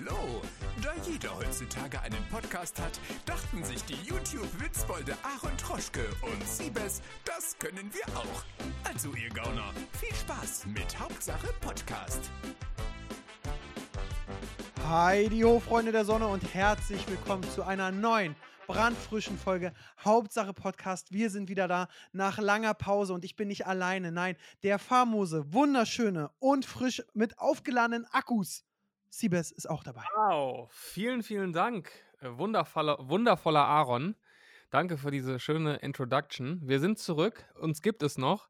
Hallo! Da jeder heutzutage einen Podcast hat, dachten sich die YouTube-Witzbolde Aaron Troschke und Siebes, das können wir auch. Also ihr Gauner, viel Spaß mit Hauptsache Podcast. Hi, die Hofreunde der Sonne und herzlich willkommen zu einer neuen, brandfrischen Folge Hauptsache Podcast. Wir sind wieder da nach langer Pause und ich bin nicht alleine. Nein, der famose, wunderschöne und frisch mit aufgeladenen Akkus. Siebes ist auch dabei. Wow, vielen, vielen Dank. Äh, Wundervoller, wundervoller Aaron. Danke für diese schöne Introduction. Wir sind zurück, uns gibt es noch.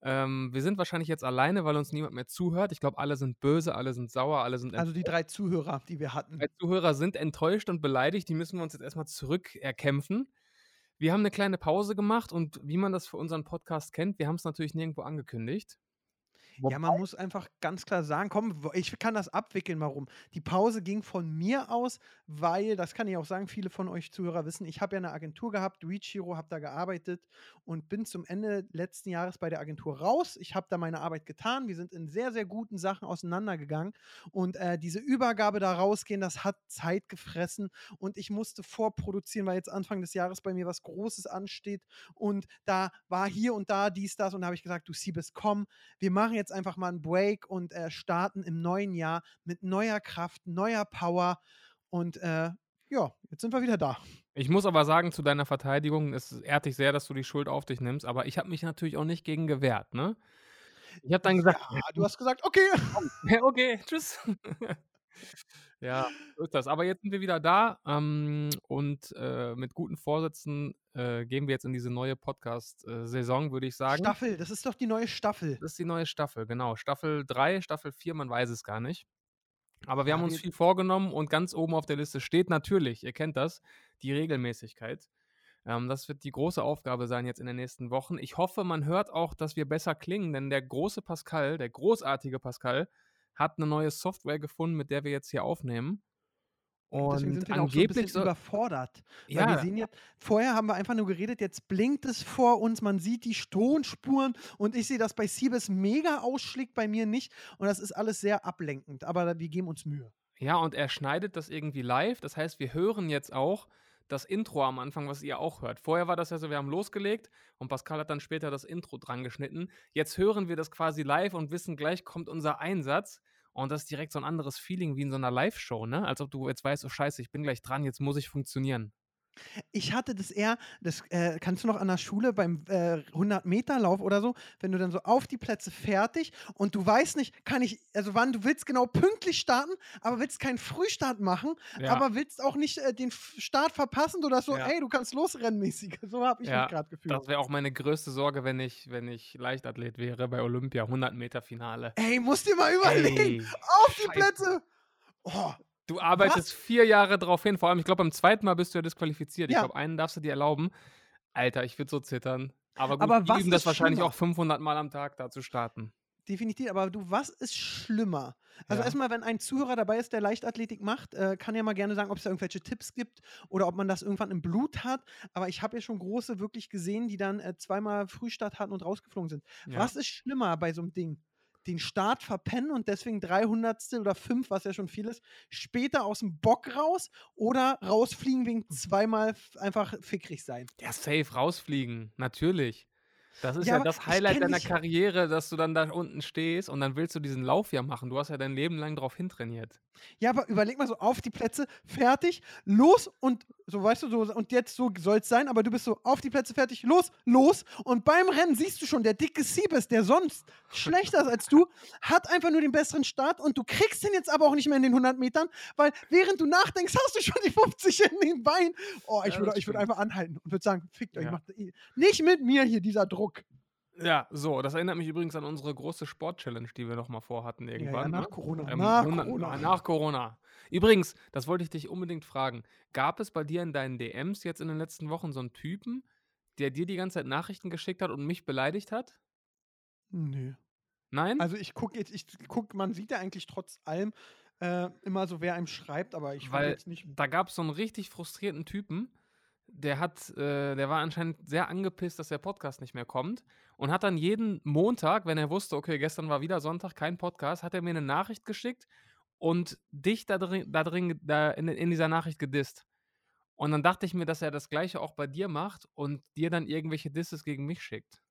Ähm, wir sind wahrscheinlich jetzt alleine, weil uns niemand mehr zuhört. Ich glaube, alle sind böse, alle sind sauer, alle sind Also die drei Zuhörer, die wir hatten. drei Zuhörer sind enttäuscht und beleidigt. Die müssen wir uns jetzt erstmal zurückerkämpfen. Wir haben eine kleine Pause gemacht und wie man das für unseren Podcast kennt, wir haben es natürlich nirgendwo angekündigt. Ja, man muss einfach ganz klar sagen, komm, ich kann das abwickeln, warum. Die Pause ging von mir aus, weil, das kann ich auch sagen, viele von euch Zuhörer wissen, ich habe ja eine Agentur gehabt, Reachiro, habe da gearbeitet und bin zum Ende letzten Jahres bei der Agentur raus. Ich habe da meine Arbeit getan. Wir sind in sehr, sehr guten Sachen auseinandergegangen und äh, diese Übergabe da rausgehen, das hat Zeit gefressen und ich musste vorproduzieren, weil jetzt Anfang des Jahres bei mir was Großes ansteht und da war hier und da dies, das und da habe ich gesagt, du Siebes, komm, wir machen jetzt einfach mal einen Break und äh, starten im neuen Jahr mit neuer Kraft, neuer Power und äh, ja, jetzt sind wir wieder da. Ich muss aber sagen, zu deiner Verteidigung, es ehrt dich sehr, dass du die Schuld auf dich nimmst, aber ich habe mich natürlich auch nicht gegen gewehrt, ne? Ich habe dann gesagt, Ja, du hast gesagt, okay. Okay, tschüss. ja, so ist das. Aber jetzt sind wir wieder da ähm, und äh, mit guten Vorsätzen äh, gehen wir jetzt in diese neue Podcast-Saison, würde ich sagen. Staffel, das ist doch die neue Staffel. Das ist die neue Staffel, genau. Staffel 3, Staffel 4, man weiß es gar nicht. Aber wir Ja, haben uns viel vorgenommen und ganz oben auf der Liste steht natürlich, ihr kennt das, die Regelmäßigkeit. Ähm, das wird die große Aufgabe sein jetzt in den nächsten Wochen. Ich hoffe, man hört auch, dass wir besser klingen, denn der große Pascal, der großartige Pascal, hat eine neue Software gefunden, mit der wir jetzt hier aufnehmen. Und Deswegen sind wir da auch so angeblich überfordert. Weil ja, wir sehen jetzt, vorher haben wir einfach nur geredet, jetzt blinkt es vor uns, man sieht die Tonspuren und ich sehe, dass bei Siebes mega ausschlägt, bei mir nicht. Und das ist alles sehr ablenkend, aber wir geben uns Mühe. Ja, und er schneidet das irgendwie live. Das heißt, wir hören jetzt auch das Intro am Anfang, was ihr auch hört. Vorher war das ja so, wir haben losgelegt und Pascal hat dann später das Intro dran geschnitten. Jetzt hören wir das quasi live und wissen, gleich kommt unser Einsatz. Und das ist direkt so ein anderes Feeling wie in so einer Live-Show, ne? Als ob du jetzt weißt, oh Scheiße, ich bin gleich dran, jetzt muss ich funktionieren. Ich hatte das eher, das äh, kannst du noch an der Schule beim äh, 100-Meter-Lauf oder so, wenn du dann so auf die Plätze fertig und du weißt nicht, kann ich, also wann du willst genau pünktlich starten, aber willst keinen Frühstart machen, Ja. aber willst auch nicht äh, den Start verpassen oder so, Ja. ey, du kannst losrennen mäßig. So habe ich Ja, mich gerade gefühlt. Das wäre auch meine größte Sorge, wenn ich, wenn ich Leichtathlet wäre bei Olympia, 100 Meter Finale. Ey, musst dir mal überlegen, Ey, auf die Scheiße. Plätze. Oh, Du arbeitest vier Jahre drauf hin, vor allem, ich glaube, beim zweiten Mal bist du ja disqualifiziert. Ich Ja. glaube, einen darfst du dir erlauben. Alter, ich würde so zittern. Aber gut, Aber die was üben das wahrscheinlich schlimmer? auch 500 Mal am Tag da zu starten. definitiv, aber du, was ist schlimmer? Also Ja. erstmal, wenn ein Zuhörer dabei ist, der Leichtathletik macht, äh, kann ja mal gerne sagen, ob es da irgendwelche Tipps gibt oder ob man das irgendwann im Blut hat. Aber ich habe ja schon große wirklich gesehen, die dann äh, zweimal Frühstart hatten und rausgeflogen sind. Ja. Was ist schlimmer bei so einem Ding? Den Start verpennen und deswegen 300 oder 5, was ja schon viel ist, später aus dem Bock raus oder rausfliegen wegen zweimal f- einfach fickrig sein. Ja, safe rausfliegen, natürlich. Das ist Ja, ja, das Highlight deiner dich ja. Karriere, dass du dann da unten stehst und dann willst du diesen Lauf ja machen. Du hast ja dein Leben lang drauf hintrainiert. Ja, aber überleg mal so auf die Plätze, fertig, los und so, weißt du, so und jetzt so soll es sein, aber du bist so auf die Plätze fertig, los, los und beim Rennen siehst du schon, der dicke Siebes, der sonst schlechter ist als du, hat einfach nur den besseren Start und du kriegst den jetzt aber auch nicht mehr in den 100 Metern, weil während du nachdenkst, hast du schon die 50 in den Beinen. Oh, ich Ja, würde würd einfach anhalten und würde sagen, fickt euch, Ja. macht nicht mit mir hier dieser Druck. Ja, so, das erinnert mich übrigens an unsere große Sport-Challenge, die wir noch mal vorhatten Ja, ja, irgendwann. nach ne? Corona, Ähm, nach 100 Corona. Nach Corona. Übrigens, das wollte ich dich unbedingt fragen. Gab es bei dir in deinen DMs jetzt in den letzten Wochen so einen Typen, der dir die ganze Zeit Nachrichten geschickt hat und mich beleidigt hat? Nö. Nein? Also ich gucke jetzt, ich guck, man sieht ja eigentlich trotz allem äh, immer so, wer einem schreibt, aber ich jetzt nicht. da gab es so einen richtig frustrierten Typen, der hat, äh, der war anscheinend sehr angepisst, dass der Podcast nicht mehr kommt und hat dann jeden Montag, wenn er wusste, okay, gestern war wieder Sonntag, kein Podcast, hat er mir eine Nachricht geschickt und dich da drin, da drin da in, in dieser Nachricht gedisst. Und dann dachte ich mir, dass er das gleiche auch bei dir macht und dir dann irgendwelche Disses gegen mich schickt.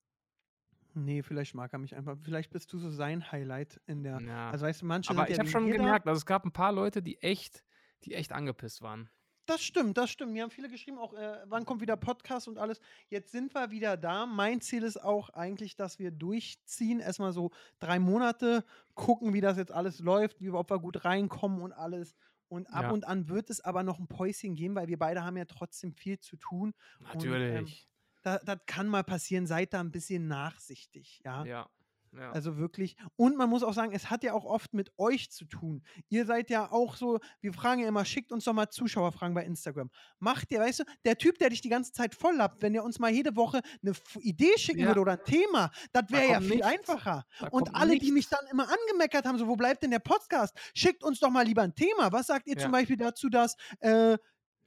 Nee, vielleicht mag er mich einfach. Vielleicht bist du so sein Highlight in der. Ja. Also weißt du, manche Aber ich habe schon gemerkt, also es gab ein paar Leute, die echt, die echt angepisst waren. Das stimmt, das stimmt. Mir haben viele geschrieben, auch äh, wann kommt wieder Podcast und alles. Jetzt sind wir wieder da. Mein Ziel ist auch eigentlich, dass wir durchziehen. Erstmal so drei Monate gucken, wie das jetzt alles läuft, wie wir, ob wir gut reinkommen und alles. Und ab Ja. und an wird es aber noch ein Päuschen geben, weil wir beide haben ja trotzdem viel zu tun. Natürlich. Da, das kann mal passieren. Seid da ein bisschen nachsichtig, ja. ja. Ja. Also wirklich. Und man muss auch sagen, es hat ja auch oft mit euch zu tun. Ihr seid ja auch so, wir fragen ja immer, schickt uns doch mal Zuschauerfragen bei Instagram. Macht ihr, weißt du, der Typ, der dich die ganze Zeit voll lappt, wenn der uns mal jede Woche eine Idee schicken Ja. würde oder ein Thema, das Da wäre ja kommt viel nichts. einfacher. Da Und alle, die mich nichts. dann immer angemeckert haben, so, wo bleibt denn der Podcast? Schickt uns doch mal lieber ein Thema. Was sagt ihr zum Ja. Beispiel dazu, dass äh,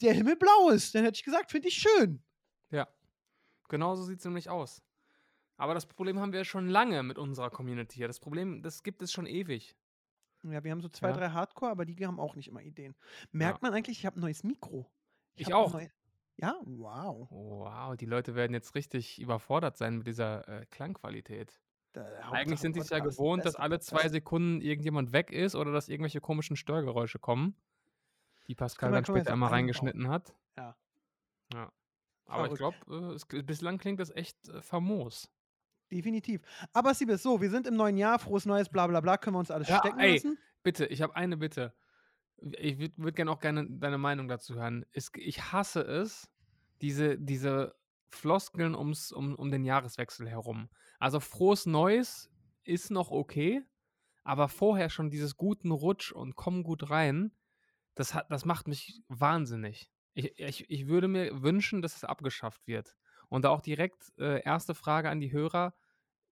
der Himmel blau ist? Dann hätte ich gesagt, finde ich schön. Ja, genau so sieht es nämlich aus. Aber das Problem haben wir schon lange mit unserer Community hier. Das Problem, das gibt es schon ewig. Ja, wir haben so zwei, Ja. drei Hardcore, aber die haben auch nicht immer Ideen. Merkt man eigentlich, ich habe ein neues Mikro. Ich ein auch. Ja, wow. Wow, die Leute werden jetzt richtig überfordert sein mit dieser äh, Klangqualität. Da, Eigentlich sind sie es ja gewohnt, dass alle zwei. Sekunden irgendjemand weg ist oder dass irgendwelche komischen Störgeräusche kommen, die Pascal dann später einmal reingeschnitten hat. Ja. Ja. Aber ich Verrückt. glaube, äh, bislang klingt das echt äh, famos. Definitiv. Aber Siebes, so, wir sind im neuen Jahr, frohes Neues, bla bla bla, können wir uns alles Ja, stecken ey. lassen? Bitte, ich habe eine Bitte. Ich würde würd gerne auch gerne deine Meinung dazu hören. Es, ich hasse es, diese, diese Floskeln ums, um, um den Jahreswechsel herum. Also frohes Neues ist noch okay, aber vorher schon dieses guten Rutsch und komm gut rein, das, hat, das macht mich wahnsinnig. Ich, ich, ich würde mir wünschen, dass es abgeschafft wird. Und da auch direkt äh, erste Frage an die Hörer.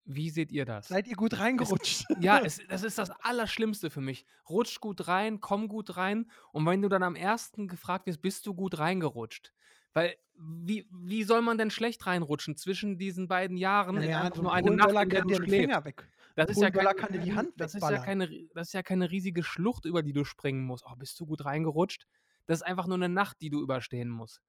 Wie seht ihr das? Seid ihr gut reingerutscht? Ja, es, das ist das Allerschlimmste für mich. Rutsch gut rein, komm gut rein. Und wenn du dann am ersten gefragt wirst, bist du gut reingerutscht? Weil, wie, wie soll man denn schlecht reinrutschen zwischen diesen beiden Jahren? Ja, ja, so nur ein eine Nacht, kann dir schläfst. Finger weg. Das ist, ja Polenböller kein, kann dir die Hand das, ist ja keine, das ist ja keine riesige Schlucht, über die du springen musst. Oh, bist du gut reingerutscht? Das ist einfach nur eine Nacht, die du überstehen musst.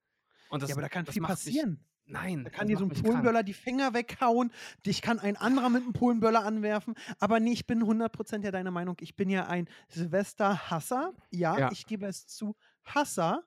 Und das, ja, aber da kann viel passieren. Nein, Da kann dir so ein. Polenböller die Finger weghauen, dich kann ein anderer mit einem Polenböller anwerfen. Aber nee, ich bin 100% ja deiner Meinung. Ich bin ja ein Silvester-Hasser. Ja, Ja. ich gebe es zu, Hasser.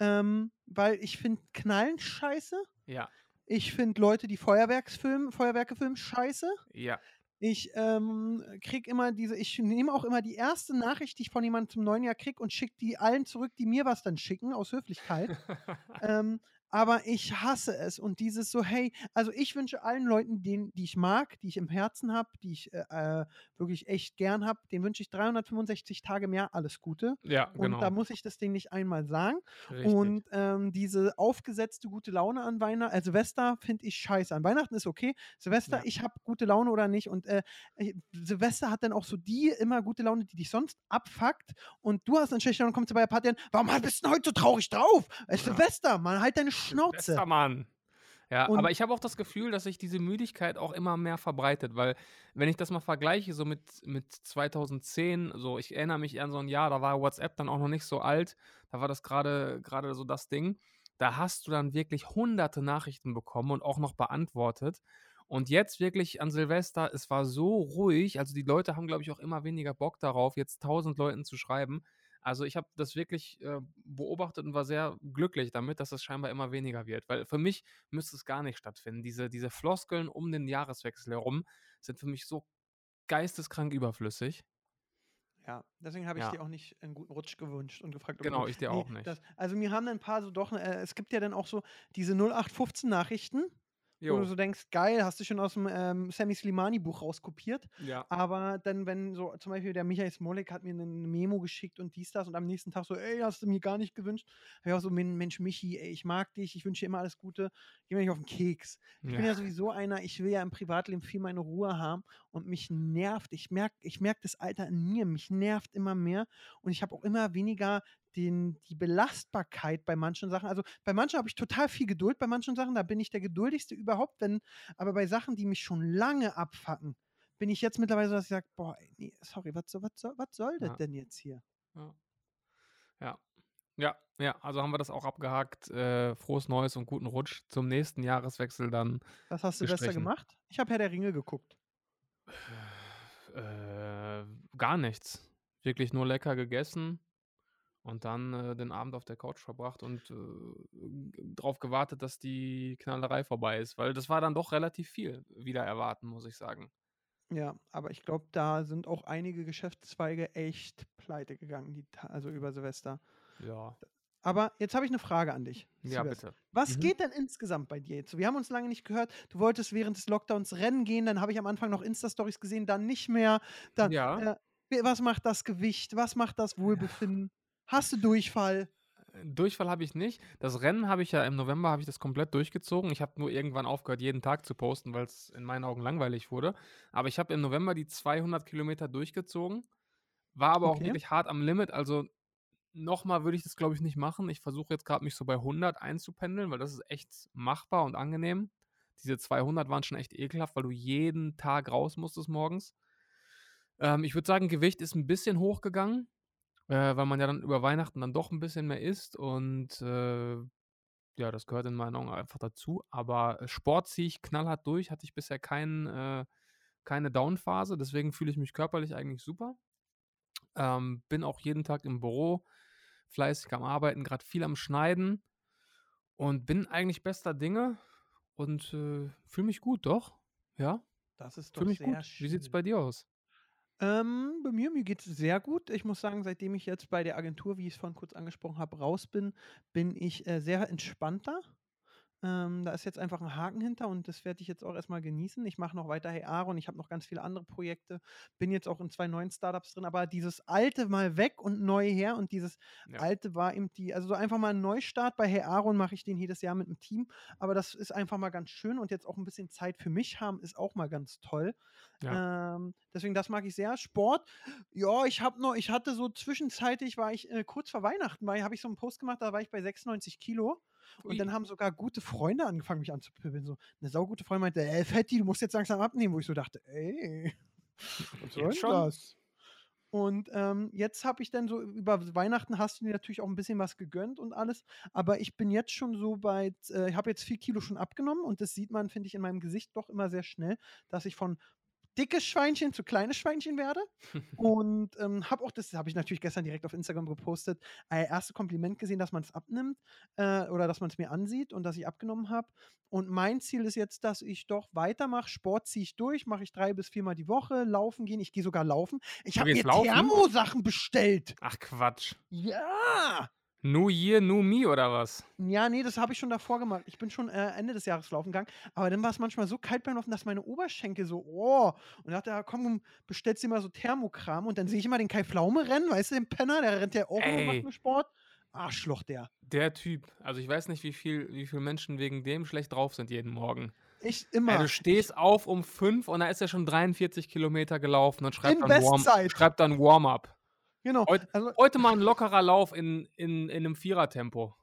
Ähm, weil ich finde Knallen scheiße. Ja, Ich finde Leute, die Feuerwerksfilmen, Feuerwerke filmen, scheiße. ja. Ich ähm, krieg immer diese, ich nehme auch immer die erste Nachricht, die ich von jemandem zum neuen Jahr krieg und schicke die allen zurück, die mir was dann schicken, aus Höflichkeit. ähm, aber ich hasse es. Und dieses so, hey, also ich wünsche allen Leuten, den, die ich mag, die ich im Herzen habe, die ich äh, äh, wirklich echt gern habe, den wünsche ich 365 Tage mehr alles Gute. ja, Und genau. da muss ich das Ding nicht einmal sagen. Richtig. Und ähm, diese aufgesetzte gute Laune an Weihnachten, also Silvester finde ich scheiße. An Weihnachten ist okay. Silvester, Ja. ich habe gute Laune oder nicht. Und äh, Silvester hat dann auch so die immer gute Laune, die dich sonst abfuckt. Und du hast dann schlechte Laune, kommst du bei der Party an, warum bist du denn heute so traurig drauf? Ist Ja. Silvester, man, halt deine Schnauze. Bester Mann. Ja, Und- aber ich habe auch das Gefühl, dass sich diese Müdigkeit auch immer mehr verbreitet, weil wenn ich das mal vergleiche, so mit, mit 2010, so ich erinnere mich an so ein Jahr, da war WhatsApp dann auch noch nicht so alt, da war das gerade gerade so das Ding, da hast du dann wirklich hunderte Nachrichten bekommen und auch noch beantwortet. Und jetzt wirklich an Silvester, es war so ruhig, also die Leute haben, glaube ich, auch immer weniger Bock darauf, jetzt tausend Leuten zu schreiben. Also ich habe das wirklich äh, beobachtet und war sehr glücklich damit, dass es scheinbar immer weniger wird. Weil für mich müsste es gar nicht stattfinden. Diese, diese Floskeln um den Jahreswechsel herum sind für mich so geisteskrank überflüssig. Ja, deswegen habe ich Ja. dir auch nicht einen guten Rutsch gewünscht und gefragt, ob Genau, ich dir auch nicht. Das, also mir haben ein paar so doch, äh, es gibt ja dann auch so diese 0815 Nachrichten, wo Jo, du so denkst, geil, hast du schon aus dem ähm, Sammy Slimani Buch rauskopiert. ja. Aber dann, wenn so zum Beispiel der Michael Smolik hat mir eine Memo geschickt und dies, das und am nächsten Tag so, ey, hast du mir gar nicht gewünscht. Hab ich auch so, "Men- Mensch, Michi, ey, ich mag dich, ich wünsche dir immer alles Gute. Geh mir nicht auf den Keks. Ich bin ja sowieso einer, ich will ja im Privatleben viel meine Ruhe haben und mich nervt. Ich merke ich merk das Alter in mir, mich nervt immer mehr und ich habe auch immer weniger den, die Belastbarkeit bei manchen Sachen. Also bei manchen habe ich total viel Geduld, bei manchen Sachen, da bin ich der geduldigste überhaupt, wenn, aber bei Sachen, die mich schon lange abfacken, bin ich jetzt mittlerweile so, dass ich sage, boah, nee, sorry, was, was, soll- was soll das Ja. denn jetzt hier? Ja. Ja. Ja, ja, also haben wir das auch abgehakt. Äh, frohes Neues und guten Rutsch zum nächsten Jahreswechsel dann. Was hast du Gestrichen. gemacht? Ich habe Herr der Ringe geguckt. Äh, gar nichts. Wirklich nur lecker gegessen und dann äh, den Abend auf der Couch verbracht und äh, darauf gewartet, dass die Knallerei vorbei ist, weil das war dann doch relativ viel wieder erwarten, muss ich sagen. Ja, aber ich glaube, da sind auch einige Geschäftszweige echt pleite gegangen, die, also über Silvester. Ja, Aber jetzt habe ich eine Frage an dich. ja Silvester. bitte. Was Mhm. geht denn insgesamt bei dir jetzt? Wir haben uns lange nicht gehört. Du wolltest während des Lockdowns rennen gehen, dann habe ich am Anfang noch Insta-Stories gesehen, dann nicht mehr. Dann, Ja. äh, was macht das Gewicht? Was macht das Wohlbefinden? Hast du Durchfall? Durchfall habe ich nicht. Das Rennen habe ich ja im November habe ich das komplett durchgezogen. Ich habe nur irgendwann aufgehört, jeden Tag zu posten, weil es in meinen Augen langweilig wurde. Aber ich habe im November die 200 Kilometer durchgezogen, war aber auch Okay. wirklich hart am Limit. Also nochmal würde ich das, glaube ich, nicht machen. Ich versuche jetzt gerade mich so bei 100 einzupendeln, weil das ist echt machbar und angenehm. Diese 200 waren schon echt ekelhaft, weil du jeden Tag raus musstest morgens. Ähm, ich würde sagen, Gewicht ist ein bisschen hochgegangen, äh, weil man ja dann über Weihnachten dann doch ein bisschen mehr isst und äh, ja, das gehört in meinen Augen einfach dazu. Aber Sport ziehe ich knallhart durch, hatte ich bisher kein, äh, keine Down-Phase, deswegen fühle ich mich körperlich eigentlich super. Ähm, bin auch jeden Tag im Büro, fleißig am Arbeiten, gerade viel am Schneiden und bin eigentlich bester Dinge und äh, fühle mich gut, doch. Ja, Das ist doch fühle mich sehr gut. Wie sieht es schön. bei dir aus? Ähm, bei mir, mir geht es sehr gut. Ich muss sagen, seitdem ich jetzt bei der Agentur, wie ich es vorhin kurz angesprochen habe, raus bin, bin ich äh, sehr entspannter. Ähm, da ist jetzt einfach ein Haken hinter und das werde ich jetzt auch erstmal genießen. Ich mache noch weiter Hey Aaron, ich habe noch ganz viele andere Projekte, bin jetzt auch in zwei neuen Startups drin, aber dieses alte mal weg und neu her und dieses Ja. alte war eben die, also so einfach mal ein Neustart. Bei Hey Aaron mache ich den jedes Jahr mit dem Team, aber das ist einfach mal ganz schön und jetzt auch ein bisschen Zeit für mich haben, ist auch mal ganz toll. Ähm, deswegen, das mag ich sehr. Sport, ja, ich habe noch, ich hatte so zwischenzeitlich, war ich äh, kurz vor Weihnachten, habe ich so einen Post gemacht, da war ich bei 96 Kilo. Und Ui. dann haben sogar gute Freunde angefangen, mich anzupöbeln. So eine saugute Freundin meinte, ey, Fetti, du musst jetzt langsam abnehmen, wo ich so dachte, ey, was soll schon? das? Und ähm, jetzt habe ich dann so, über Weihnachten hast du dir natürlich auch ein bisschen was gegönnt und alles. Aber ich bin jetzt schon so bei, äh, ich habe jetzt vier Kilo schon abgenommen und das sieht man, finde ich, in meinem Gesicht doch immer sehr schnell, dass ich von dickes Schweinchen zu kleines Schweinchen werde. und ähm, habe auch, das habe ich natürlich gestern direkt auf Instagram gepostet, ein erste Kompliment gesehen, dass man es abnimmt äh, oder dass man es mir ansieht und dass ich abgenommen habe. Und mein Ziel ist jetzt, dass ich doch weitermache. Sport ziehe ich durch, mache ich drei bis viermal die Woche, laufen gehen. Ich gehe sogar laufen. Ich habe mir? Thermosachen bestellt. Ach Quatsch. Ja. New Year, New Me oder was? Ja, nee, das habe ich schon davor gemacht. Ich bin schon äh, Ende des Jahres laufen gegangen. Aber dann war es manchmal so kalt beim Laufen, dass meine Oberschenkel so, oh. Und dachte, ja, komm, bestellst dir mal so Thermokram. Und dann sehe ich immer den Kai Pflaume rennen, weißt du, den Penner, der rennt ja auch immer, macht Ey. nur Sport. Arschloch, der. Der Typ. Also ich weiß nicht, wie viel, wie viele Menschen wegen dem schlecht drauf sind jeden Morgen. Ich Ey, immer. du stehst auf um fünf und da ist er schon 43 Kilometer gelaufen und schreibt dann Warm-up. Genau. Heute, Also, heute mal ein lockerer Lauf in, in, in einem Vierertempo.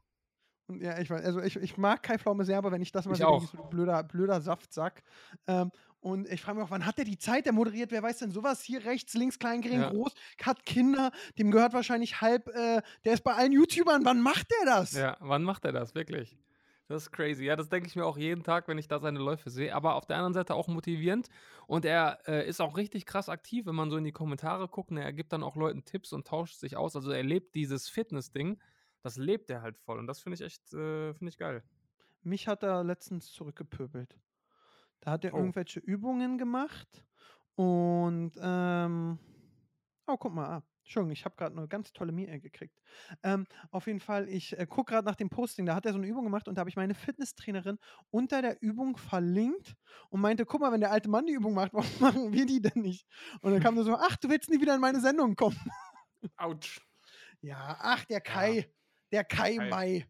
Und Ja, ich weiß, also ich, ich mag Kai Pflaume sehr, aber wenn ich das mal Ich denke so, du blöder, blöder Saftsack. Ähm, und ich frage mich auch, wann hat der die Zeit? Der moderiert, wer weiß denn sowas? Hier rechts, links, klein, gering, Ja. groß, hat Kinder, dem gehört wahrscheinlich halb, äh, der ist bei allen YouTubern, wann macht der das? Ja, wann macht er das? Wirklich? Das ist crazy. Ja, das denke ich mir auch jeden Tag, wenn ich da seine Läufe sehe. Aber auf der anderen Seite auch motivierend. Und er äh, ist auch richtig krass aktiv, wenn man so in die Kommentare guckt. ne, Er gibt dann auch Leuten Tipps und tauscht sich aus. Also er lebt dieses Fitness-Ding. Das lebt er halt voll. Und das finde ich echt, äh, finde ich geil. Mich hat er letztens zurückgepöbelt. Da hat er Oh. irgendwelche Übungen gemacht und, ähm, oh, guck mal, ah, Entschuldigung, ich habe gerade eine ganz tolle Mail gekriegt. Ähm, auf jeden Fall, ich äh, gucke gerade nach dem Posting, da hat er so eine Übung gemacht und da habe ich meine Fitnesstrainerin unter der Übung verlinkt und meinte, guck mal, wenn der alte Mann die Übung macht, warum machen wir die denn nicht? Und dann kam so, ach, du willst nie wieder in meine Sendung kommen. Autsch. Ja, ach, der Kai, der Kai, Kai. Mai.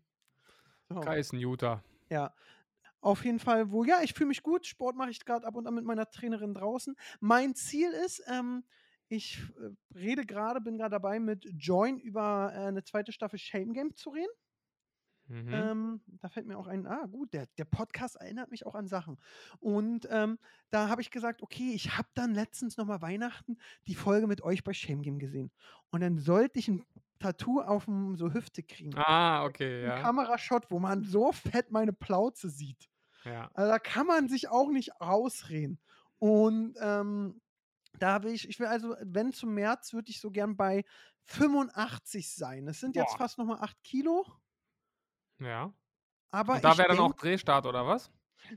So. Kai ist ein Utah. Ja. Auf jeden Fall, wo, ja, ich fühle mich gut. Sport mache ich gerade ab und an mit meiner Trainerin draußen. Mein Ziel ist, ähm, ich äh, rede gerade, bin gerade dabei, mit Join über äh, eine zweite Staffel Shame Game zu reden. Mhm. Ähm, da fällt mir auch ein, ah gut, der, der Podcast erinnert mich auch an Sachen. Und ähm, da habe ich gesagt, okay, ich habe dann letztens nochmal Weihnachten die Folge mit euch bei Shame Game gesehen. Und dann sollte ich ein Tattoo auf dem so Hüfte kriegen. Ah, okay, Ein ja. Kamerashot, wo man so fett meine Plauze sieht. ja. Also da kann man sich auch nicht rausreden. Und ähm, da will ich, ich will also, wenn zum März, würde ich so gern bei 85 sein. Das sind jetzt Boah. fast nochmal 8 Kilo. Ja. Aber Und da wäre dann auch Drehstart, oder was?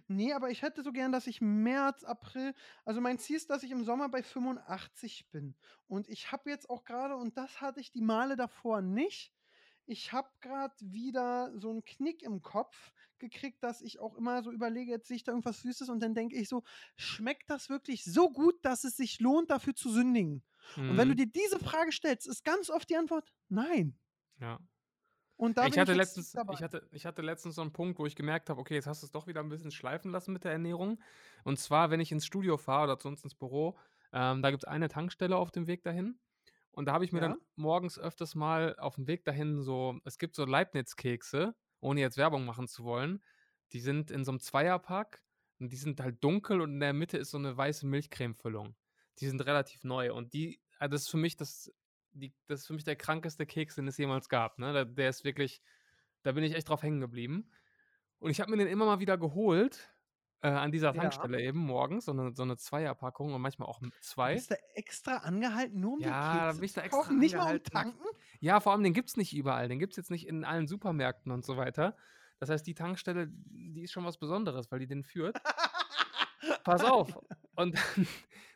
Nee, aber ich hätte so gern, dass ich März, April, also mein Ziel ist, dass ich im Sommer bei 85 bin. Und ich habe jetzt auch gerade, und das hatte ich die Male davor nicht, ich habe gerade wieder so einen Knick im Kopf gekriegt, dass ich auch immer so überlege, jetzt sehe ich da irgendwas Süßes und dann denke ich so, schmeckt das wirklich so gut, dass es sich lohnt, dafür zu sündigen? Und wenn du Mhm. dir diese Frage stellst, ist ganz oft die Antwort nein. Ja. Und da ich hatte, ich letztens, ich, hatte, ich hatte letztens so einen Punkt, wo ich gemerkt habe, okay, jetzt hast du es doch wieder ein bisschen schleifen lassen mit der Ernährung. Und zwar, wenn ich ins Studio fahre oder uns ins Büro, ähm, da gibt es eine Tankstelle auf dem Weg dahin. Und da habe ich mir Ja. dann morgens öfters mal auf dem Weg dahin so, es gibt so Leibniz-Kekse, ohne jetzt Werbung machen zu wollen. Die sind in so einem Zweierpack und die sind halt dunkel und in der Mitte ist so eine weiße Milchcreme-Füllung. Die sind relativ neu und die, also das ist für mich das, die, das ist für mich der krankeste Keks, den es jemals gab. Ne? Der, der ist wirklich, da bin ich echt drauf hängen geblieben. Und ich habe mir den immer mal wieder geholt, äh, an dieser Ja. Tankstelle eben morgens, so eine, so eine Zweierpackung und manchmal auch Du zwei. bist da extra angehalten, nur um Ja, den Keks bin ich da zu extra kaufen, nicht mal um angehalten. tanken? Ja, vor allem, den gibt es nicht überall. Den gibt es jetzt nicht in allen Supermärkten und so weiter. Das heißt, die Tankstelle, die ist schon was Besonderes, weil die den führt. Pass auf. Und dann,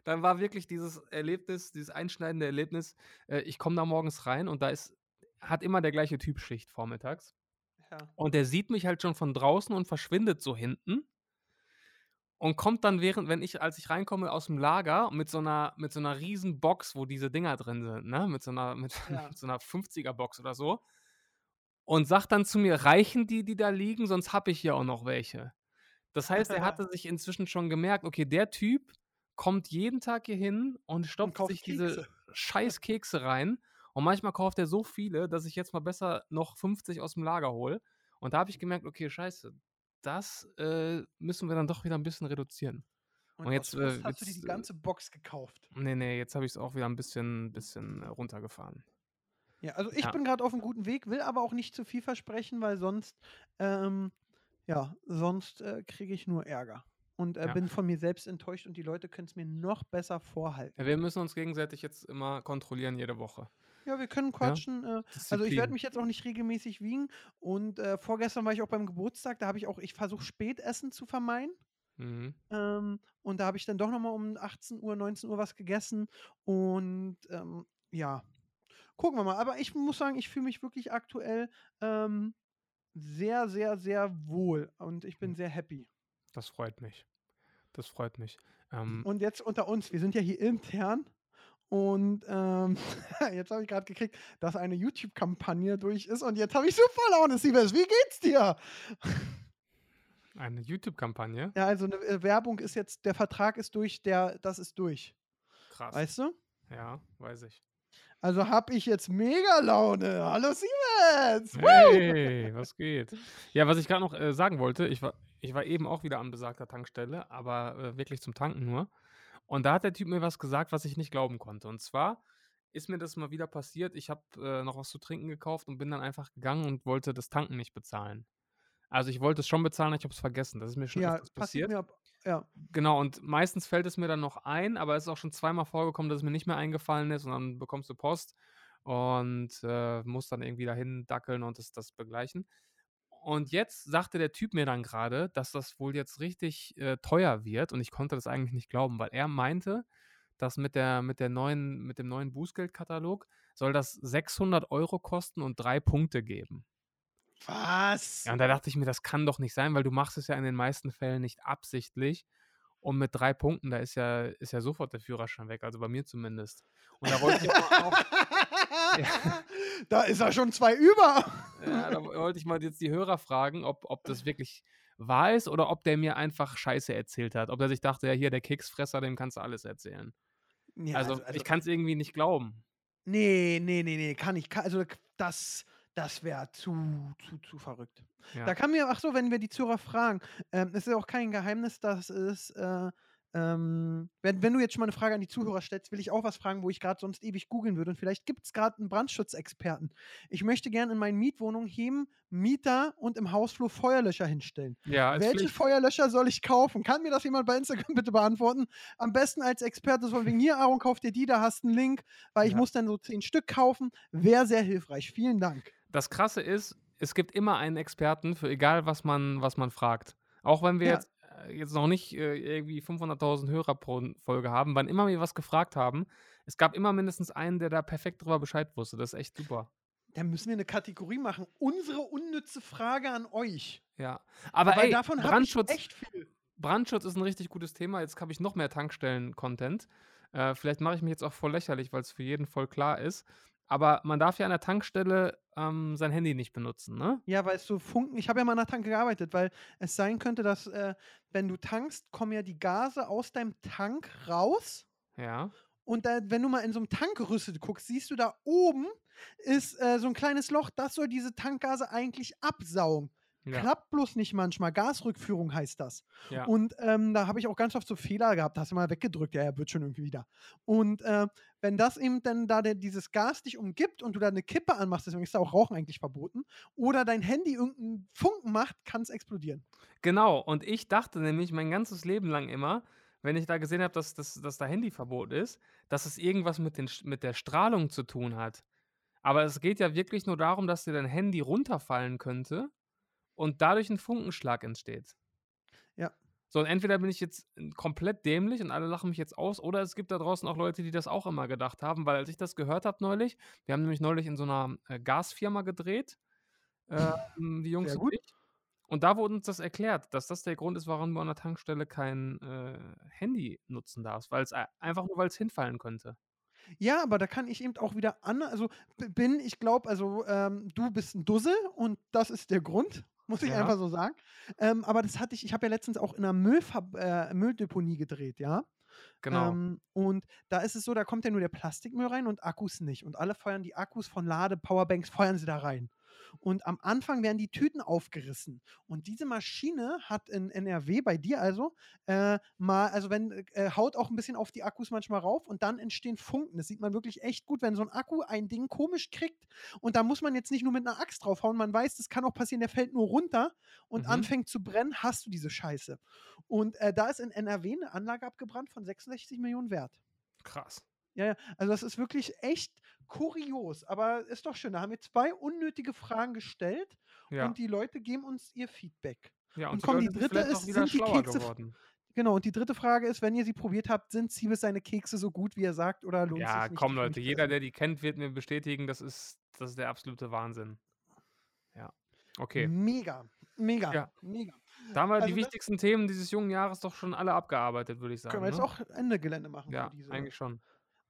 dann war wirklich dieses Erlebnis, dieses einschneidende Erlebnis, äh, ich komme da morgens rein und da ist, hat immer der gleiche Typ Schicht vormittags. Ja. Und der sieht mich halt schon von draußen und verschwindet so hinten. Und kommt dann während, wenn ich, als ich reinkomme aus dem Lager mit so einer, mit so einer riesen Box, wo diese Dinger drin sind, ne? Mit so einer, mit, Ja. mit so einer 50er Box oder so. Und sagt dann zu mir, reichen die, die da liegen, sonst habe ich hier auch noch welche. Das heißt, er hatte sich inzwischen schon gemerkt, okay, der Typ kommt jeden Tag hier hin und stopft kauft sich diese Kekse. scheiß Kekse rein. Und manchmal kauft er so viele, dass ich jetzt mal besser noch 50 aus dem Lager hole. Und da habe ich gemerkt, okay, scheiße, das äh, müssen wir dann doch wieder ein bisschen reduzieren. Und, Und jetzt jetzt, äh, hast du dir jetzt, die äh, ganze Box gekauft. Nee, nee, jetzt habe ich es auch wieder ein bisschen, bisschen äh, runtergefahren. Ja, also ich Ja. bin gerade auf einem guten Weg, will aber auch nicht zu viel versprechen, weil sonst, ähm, ja, sonst äh, kriege ich nur Ärger. Und äh, Ja. bin von mir selbst enttäuscht und die Leute können es mir noch besser vorhalten. Ja, wir müssen uns gegenseitig jetzt immer kontrollieren jede Woche. Ja, wir können quatschen. Äh, also ich werde mich jetzt auch nicht regelmäßig wiegen. Und äh, vorgestern war ich auch beim Geburtstag, da habe ich auch, ich versuche Spätessen zu vermeiden. Mhm. Ähm, und da habe ich dann doch nochmal um 18 Uhr, 19 Uhr was gegessen. Und ähm, ja, gucken wir mal. Aber ich muss sagen, ich fühle mich wirklich aktuell ähm, sehr, sehr, sehr wohl. Und ich bin Hm. sehr happy. Das freut mich. Das freut mich. Ähm, Und jetzt unter uns, wir sind ja hier intern. Und ähm, jetzt habe ich gerade gekriegt, dass eine YouTube-Kampagne durch ist. Und jetzt habe ich super Laune, Siebes. Wie geht's dir? eine YouTube-Kampagne. Ja, also eine äh, Werbung ist jetzt, der Vertrag ist durch, der, das ist durch. Krass. Weißt du? Ja, weiß ich. Also habe ich jetzt mega Laune. Hallo Siemens! Hey, was geht? Ja, was ich gerade noch äh, sagen wollte, ich war, ich war eben auch wieder an besagter Tankstelle, aber äh, wirklich zum Tanken nur. Und da hat der Typ mir was gesagt, was ich nicht glauben konnte. Und zwar ist mir das mal wieder passiert. Ich habe äh, noch was zu trinken gekauft und bin dann einfach gegangen und wollte das Tanken nicht bezahlen. Also ich wollte es schon bezahlen, ich habe es vergessen. Das ist mir schon Ja, passiert. mir ab. Ja, Genau, und meistens fällt es mir dann noch ein, aber es ist auch schon zweimal vorgekommen, dass es mir nicht mehr eingefallen ist und dann bekommst du Post und äh, musst dann irgendwie dahin dackeln und das, das begleichen. Und jetzt sagte der Typ mir dann gerade, dass das wohl jetzt richtig äh, teuer wird und ich konnte das eigentlich nicht glauben, weil er meinte, dass mit, der, mit, der neuen, mit dem neuen Bußgeldkatalog soll das 600 Euro kosten und drei Punkte geben. was? Ja, und da dachte ich mir, das kann doch nicht sein, weil du machst es ja in den meisten Fällen nicht absichtlich. Und mit drei Punkten, da ist ja, ist ja sofort der Führerschein weg, also bei mir zumindest. Und da wollte ich auch, Ja. Da ist er schon zwei über. ja, da wollte ich mal jetzt die Hörer fragen, ob, ob das wirklich wahr ist oder ob der mir einfach Scheiße erzählt hat. Ob er sich dachte, ja, hier der Keksfresser, dem kannst du alles erzählen. Ja, also, ich kann es irgendwie nicht glauben. Nee, nee, nee, nee, kann ich. Kann, also das, Das wäre zu, zu, zu verrückt. Ja. Da kann mir, ach so, wenn wir die Zuhörer fragen, ähm, es ist auch kein Geheimnis, dass es, äh, ähm, wenn, wenn du jetzt schon mal eine Frage an die Zuhörer stellst, will ich auch was fragen, wo ich gerade sonst ewig googeln würde. Und vielleicht gibt es gerade einen Brandschutzexperten. Ich möchte gerne in meinen Mietwohnungen Heben, Mieter und im Hausflur Feuerlöscher hinstellen. Ja, Welche Pflicht. Feuerlöscher soll ich kaufen? Kann mir das jemand bei Instagram bitte beantworten? Am besten als Experte, so wegen hier, Aaron, kauf dir die, da hast einen Link, weil ich Ja. muss dann so zehn Stück kaufen. Wäre sehr hilfreich. Vielen Dank. Das Krasse ist, es gibt immer einen Experten für egal, was man, was man fragt. Auch wenn wir Ja. jetzt, äh, jetzt noch nicht äh, irgendwie 500.000 Hörer pro Folge haben, wann immer wir was gefragt haben, es gab immer mindestens einen, der da perfekt drüber Bescheid wusste. Das ist echt super. Dann müssen wir eine Kategorie machen. Unsere unnütze Frage an euch. Ja. Aber Weil ey, davon habe ich Brandschutz, echt viel. Brandschutz ist ein richtig gutes Thema. Jetzt habe ich noch mehr Tankstellen-Content. Äh, vielleicht mache ich mich jetzt auch voll lächerlich, weil es für jeden voll klar ist. Aber man darf ja an der Tankstelle ähm, sein Handy nicht benutzen, ne? Ja, weil es so Funken, ich habe ja mal an der Tanke gearbeitet, weil es sein könnte, dass äh, wenn du tankst, kommen ja die Gase aus deinem Tank raus. Ja. Und da, wenn du mal in so einem Tankgerüstel guckst, siehst du da oben ist äh, so ein kleines Loch, das soll diese Tankgase eigentlich absaugen. Ja. Klappt bloß nicht manchmal. Gasrückführung heißt das. ja. Und ähm, da habe ich auch ganz oft so Fehler gehabt. Hast du mal weggedrückt, ja, er wird schon irgendwie wieder. Und äh, wenn das eben dann da der, dieses Gas dich umgibt und du da eine Kippe anmachst, deswegen ist da auch Rauchen eigentlich verboten, oder dein Handy irgendeinen Funken macht, kann es explodieren. Genau, und ich dachte nämlich mein ganzes Leben lang immer, wenn ich da gesehen habe, dass, dass, dass da Handyverbot ist, dass es irgendwas mit, den, mit der Strahlung zu tun hat. Aber es geht ja wirklich nur darum, dass dir dein Handy runterfallen könnte und dadurch ein Funkenschlag entsteht. Ja. So, und entweder bin ich jetzt äh, komplett dämlich und alle lachen mich jetzt aus, oder es gibt da draußen auch Leute, die das auch immer gedacht haben, weil als ich das gehört habe neulich, wir haben nämlich neulich in so einer äh, Gasfirma gedreht, ähm, die Jungs und ich. Und da wurde uns das erklärt, dass das der Grund ist, warum du an der Tankstelle kein äh, Handy nutzen darfst, weil es einfach nur, weil es hinfallen könnte. Ja, aber da kann ich eben auch wieder an, also bin, ich glaube, also ähm, du bist ein Dussel und das ist der Grund, muss ich Ja. einfach so sagen. Ähm, aber das hatte ich, ich habe ja letztens auch in einer Müllver äh, Mülldeponie gedreht, ja. Genau. Ähm, und da ist es so, da kommt ja nur der Plastikmüll rein und Akkus nicht. Und alle feuern die Akkus von Lade, Powerbanks, feuern sie da rein. Und am Anfang werden die Tüten aufgerissen. Und diese Maschine hat in NRW, bei dir also, äh, mal, also wenn, äh, haut auch ein bisschen auf die Akkus manchmal rauf und dann entstehen Funken. Das sieht man wirklich echt gut, wenn so ein Akku ein Ding komisch kriegt. Und da muss man jetzt nicht nur mit einer Axt draufhauen. Man weiß, das kann auch passieren, der fällt nur runter und Mhm. anfängt zu brennen, hast du diese Scheiße. Und äh, da ist in NRW eine Anlage abgebrannt von 66 Millionen wert. Krass. Ja, ja, also das ist wirklich echt kurios, aber ist doch schön. Da haben wir zwei unnötige Fragen gestellt Ja. und die Leute geben uns ihr Feedback. ja, und und, komm, die, dritte ist, sind die Kekse geworden. Genau, und die dritte Frage ist, wenn ihr sie probiert habt, sind Siebes seine Kekse so gut, wie er sagt, oder lohnt Ja, sich nicht? komm Leute, jeder, der die kennt, wird mir bestätigen, das ist, das ist der absolute Wahnsinn. Ja. Okay. Mega, mega, Ja. mega. Da haben wir Also die wichtigsten Themen dieses jungen Jahres doch schon alle abgearbeitet, würde ich sagen. Können wir jetzt ne? auch Ende Gelände machen Ja, für diese. eigentlich schon.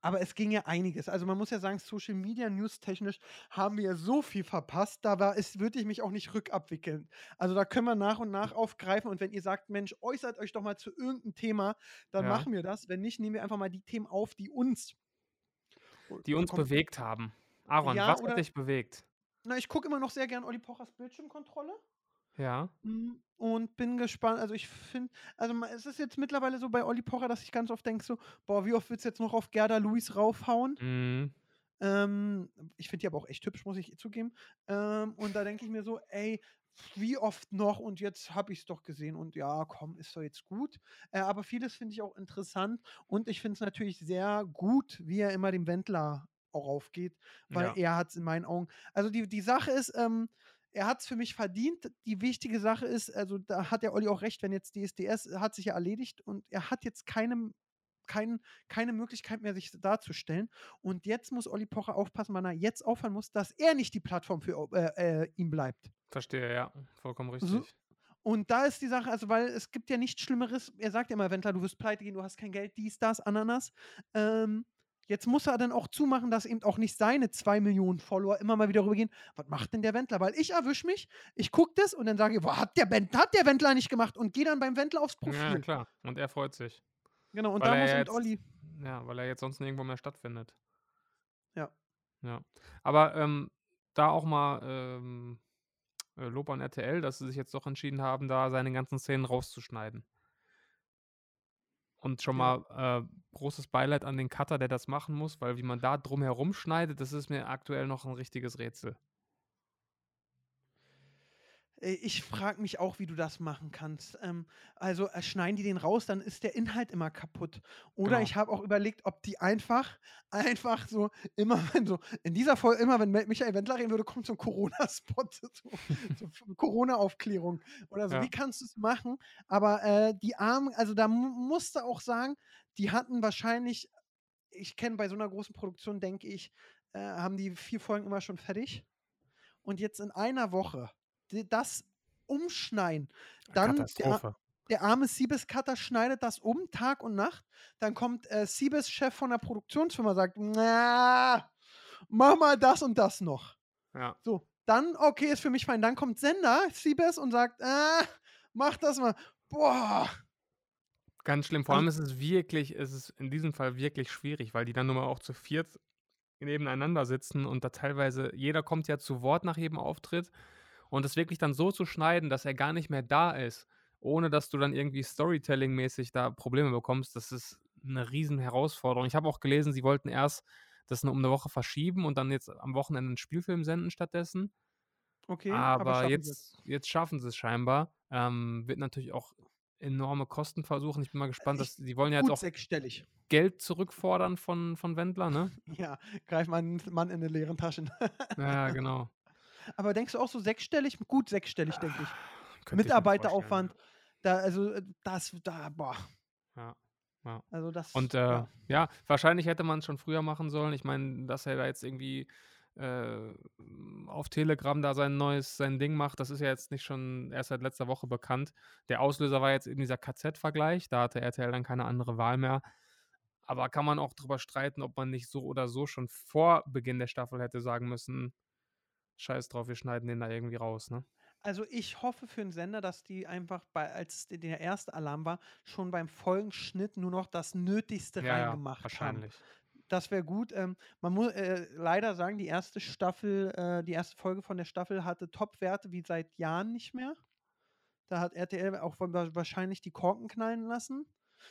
Aber es ging ja einiges. Also man muss ja sagen, Social Media News technisch haben wir ja so viel verpasst. Da war es, würde ich mich auch nicht rückabwickeln. Also da können wir nach und nach aufgreifen. Und wenn ihr sagt, Mensch, äußert euch doch mal zu irgendeinem Thema, dann Ja. machen wir das. Wenn nicht, nehmen wir einfach mal die Themen auf, die uns. Die uns bewegt haben. Aaron, Ja, was oder- hat dich bewegt? Na, ich gucke immer noch sehr gern Olli Pochers Bildschirmkontrolle. Ja. Mm, Und bin gespannt. Also ich finde, also es ist jetzt mittlerweile so bei Olli Pocher, dass ich ganz oft denke so, boah, wie oft willst du jetzt noch auf Gerda Luis raufhauen? Mhm. Ähm, ich finde die aber auch echt hübsch, muss ich zugeben. Ähm, und da denke ich mir so, ey, wie oft noch? Und jetzt habe ich es doch gesehen und ja, komm, ist doch jetzt gut. Äh, aber vieles finde ich auch interessant und ich finde es natürlich sehr gut, wie er immer dem Wendler auch aufgeht, weil Ja. er hat es in meinen Augen. Also die, die Sache ist, ähm, er hat es für mich verdient. Die wichtige Sache ist, also da hat der Olli auch recht, wenn jetzt DSDS hat sich ja erledigt und er hat jetzt keine, kein, keine Möglichkeit mehr, sich darzustellen. Und jetzt muss Olli Pocher aufpassen, wann er jetzt aufhören muss, dass er nicht die Plattform für äh, äh, ihn bleibt. Verstehe, ja. Vollkommen richtig. So- Und da ist die Sache, also weil es gibt ja nichts Schlimmeres, er sagt ja immer, Wendler, du wirst pleite gehen, du hast kein Geld, dies, das, Ananas. Ähm, jetzt muss er dann auch zumachen, dass eben auch nicht seine zwei Millionen Follower immer mal wieder rübergehen. Was macht denn der Wendler? Weil ich erwische mich, ich gucke das und dann sage ich, boah, hat der, Wend hat der Wendler nicht gemacht und gehe dann beim Wendler aufs Profil. Ja, klar. Und er freut sich. Genau, und Weil da muss jetzt- Olli. Ja, weil er jetzt sonst nirgendwo mehr stattfindet. Ja. Ja. Aber ähm, da auch mal ähm, äh, Lob an RTL, dass sie sich jetzt doch entschieden haben, da seine ganzen Szenen rauszuschneiden. Und schon Ja. mal äh, großes Beileid an den Cutter, der das machen muss, weil wie man da drum herum schneidet, das ist mir aktuell noch ein richtiges Rätsel. Äh, Ich frage mich auch, wie du das machen kannst. Ähm, also äh, schneiden die den raus, dann ist der Inhalt immer kaputt. Oder Genau. ich habe auch überlegt, ob die einfach, einfach so, immer wenn so, in dieser Folge, immer wenn Michael Wendler reden würde, kommt so ein Corona-Spot, so, so Corona-Aufklärung oder so. Ja. Wie kannst du es machen? Aber äh, die Armen, also da mu musste auch sagen, die hatten wahrscheinlich, ich kenne bei so einer großen Produktion, denke ich, äh, haben die vier Folgen immer schon fertig. Und jetzt in einer Woche das umschneiden. Dann der, arme Siebes-Cutter schneidet das um, Tag und Nacht. Dann kommt äh, Siebes, Chef von der Produktionsfirma, sagt, na, mach mal das und das noch. Ja. So, dann, okay, ist für mich fein. Dann kommt Sender, Siebes, und sagt, ah, mach das mal. Boah. Ganz schlimm. Vor Also- allem ist es wirklich, ist es in diesem Fall wirklich schwierig, weil die dann nun mal auch zu viert nebeneinander sitzen und da teilweise, jeder kommt ja zu Wort nach jedem Auftritt und es wirklich dann so zu schneiden, dass er gar nicht mehr da ist, ohne dass du dann irgendwie Storytelling-mäßig da Probleme bekommst, das ist eine riesen Herausforderung. Ich habe auch gelesen, sie wollten erst das um eine Woche verschieben und dann jetzt am Wochenende einen Spielfilm senden stattdessen. Okay, Aber sie jetzt, jetzt schaffen sie es scheinbar. Ähm, wird natürlich auch enorme Kosten versuchen. Ich bin mal gespannt, ich- dass die wollen ja jetzt auch sechsstellig. Geld zurückfordern von, von Wendler, ne? Ja, greif mal einen Mann in den leeren Taschen. Ja, genau. Aber denkst du auch so sechsstellig? Gut sechsstellig, denke ich. Könnte ich mir Mitarbeiteraufwand. vorstellen, Da, also, äh, das, da, boah. Ja. ja. Also, das. Und äh, ja. ja. wahrscheinlich hätte man es schon früher machen sollen. Ich meine, dass er da jetzt irgendwie äh, auf Telegram da sein neues, sein Ding macht, das ist ja jetzt nicht schon erst seit letzter Woche bekannt. Der Auslöser war jetzt eben dieser KZ-Vergleich, da hatte RTL dann keine andere Wahl mehr. Aber kann man auch drüber streiten, ob man nicht so oder so schon vor Beginn der Staffel hätte sagen müssen, scheiß drauf, wir schneiden den da irgendwie raus, ne? Also, ich hoffe für den Sender, dass die einfach, bei, als der erste Alarm war, schon beim Folgenschnitt nur noch das Nötigste Ja, ja, reingemacht haben. wahrscheinlich. Das wäre gut. Ähm, man muss äh, leider sagen, die erste Staffel, äh, die erste Folge von der Staffel hatte Top-Werte wie seit Jahren nicht mehr. Da hat RTL auch wa- wahrscheinlich die Korken knallen lassen.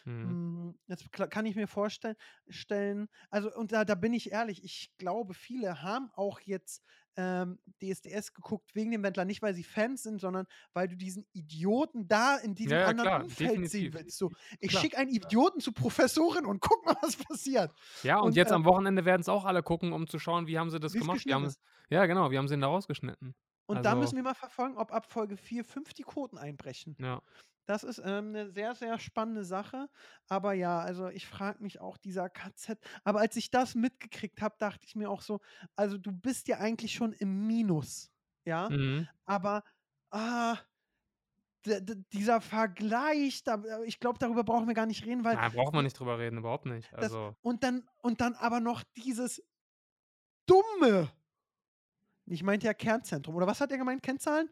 Mhm. Mm, Jetzt kann ich mir vorstellen, stellen, also und da, da bin ich ehrlich, ich glaube, viele haben auch jetzt ähm, DSDS geguckt wegen dem Wendler, nicht weil sie Fans sind, sondern weil du diesen Idioten da in diesem Ja, ja, anderen klar, Umfeld sehen definitiv. willst. So, ich schicke einen Idioten zu Professorin und guck mal, was passiert. Ja, und, Und, jetzt äh, am Wochenende werden es auch alle gucken, um zu schauen, wie haben sie das gemacht. Haben ja, genau, wie haben sie ihn da rausgeschnitten. Und da Also- müssen wir mal verfolgen, ob ab Folge 4, 5 die Quoten einbrechen. Ja. Das ist ähm, eine sehr, sehr spannende Sache. Aber ja, also ich frage mich auch, dieser KZ. Aber als ich das mitgekriegt habe, dachte ich mir auch so, also du bist ja eigentlich schon im Minus. Ja, Mhm. aber ah, dieser Vergleich, da, äh, ich glaube, darüber brauchen wir gar nicht reden, weil. Da braucht man nicht drüber reden, überhaupt nicht. Das- Also, Und dann, und dann aber noch dieses Dumme. Ich meinte ja Kernzentrum. Oder was hat er gemeint? Kennzahlen?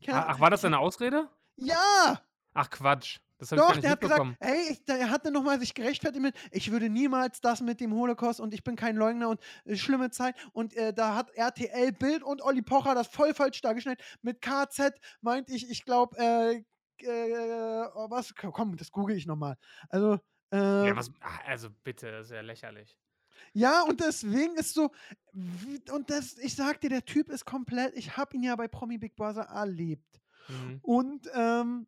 Kern ach, war das deine Ausrede? Ja! Ach, Quatsch. Das ich gar Doch, nicht der hat gesagt, hey, ich, der hat dann nochmal sich gerechtfertigt mit, ich würde niemals das mit dem Holocaust und ich bin kein Leugner und äh, schlimme Zeit. Und äh, da hat RTL Bild und Olli Pocher das voll falsch dargestellt. Mit KZ meint ich, ich glaube, äh, äh, oh, was, komm, das google ich nochmal. Also, äh, ja, was, ach, also bitte, das ist ja lächerlich. Ja, und deswegen ist so, und das, ich sag dir, der Typ ist komplett, ich habe ihn ja bei Promi Big Brother erlebt. Mhm. Und ähm,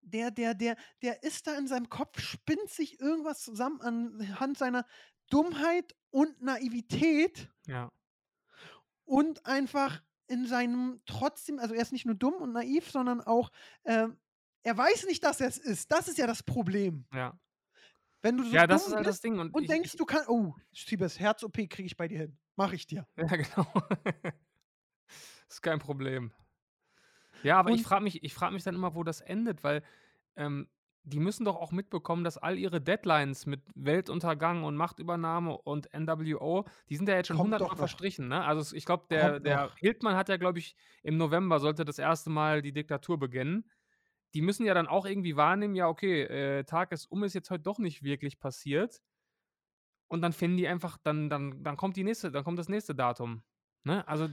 der, der, der, der ist da in seinem Kopf, spinnt sich irgendwas zusammen anhand seiner Dummheit und Naivität Ja. und einfach in seinem trotzdem, also er ist nicht nur dumm und naiv, sondern auch, ähm, er weiß nicht, dass er es ist. Das ist ja das Problem. Ja. Wenn du so ja, das ist halt das Ding. Und, und ich, denkst, ich, du kannst, oh, Siebes, Herz-OP kriege ich bei dir hin. Mach ich dir. Ja, genau. ist kein Problem. Ja, aber ich Und- frage mich, ich frag mich dann immer, wo das endet, weil ähm, die müssen doch auch mitbekommen, dass all ihre Deadlines mit Weltuntergang und Machtübernahme und NWO, die sind ja jetzt schon hundertmal verstrichen. Ne? Also ich glaube, der, Kommt der noch. Hildmann hat ja, glaube ich, im November sollte das erste Mal die Diktatur beginnen. Die müssen ja dann auch irgendwie wahrnehmen, ja, okay, äh, Tag ist um, ist jetzt heute doch nicht wirklich passiert. Und dann finden die einfach, dann, dann, dann kommt die nächste, dann kommt das nächste Datum. Ne? Also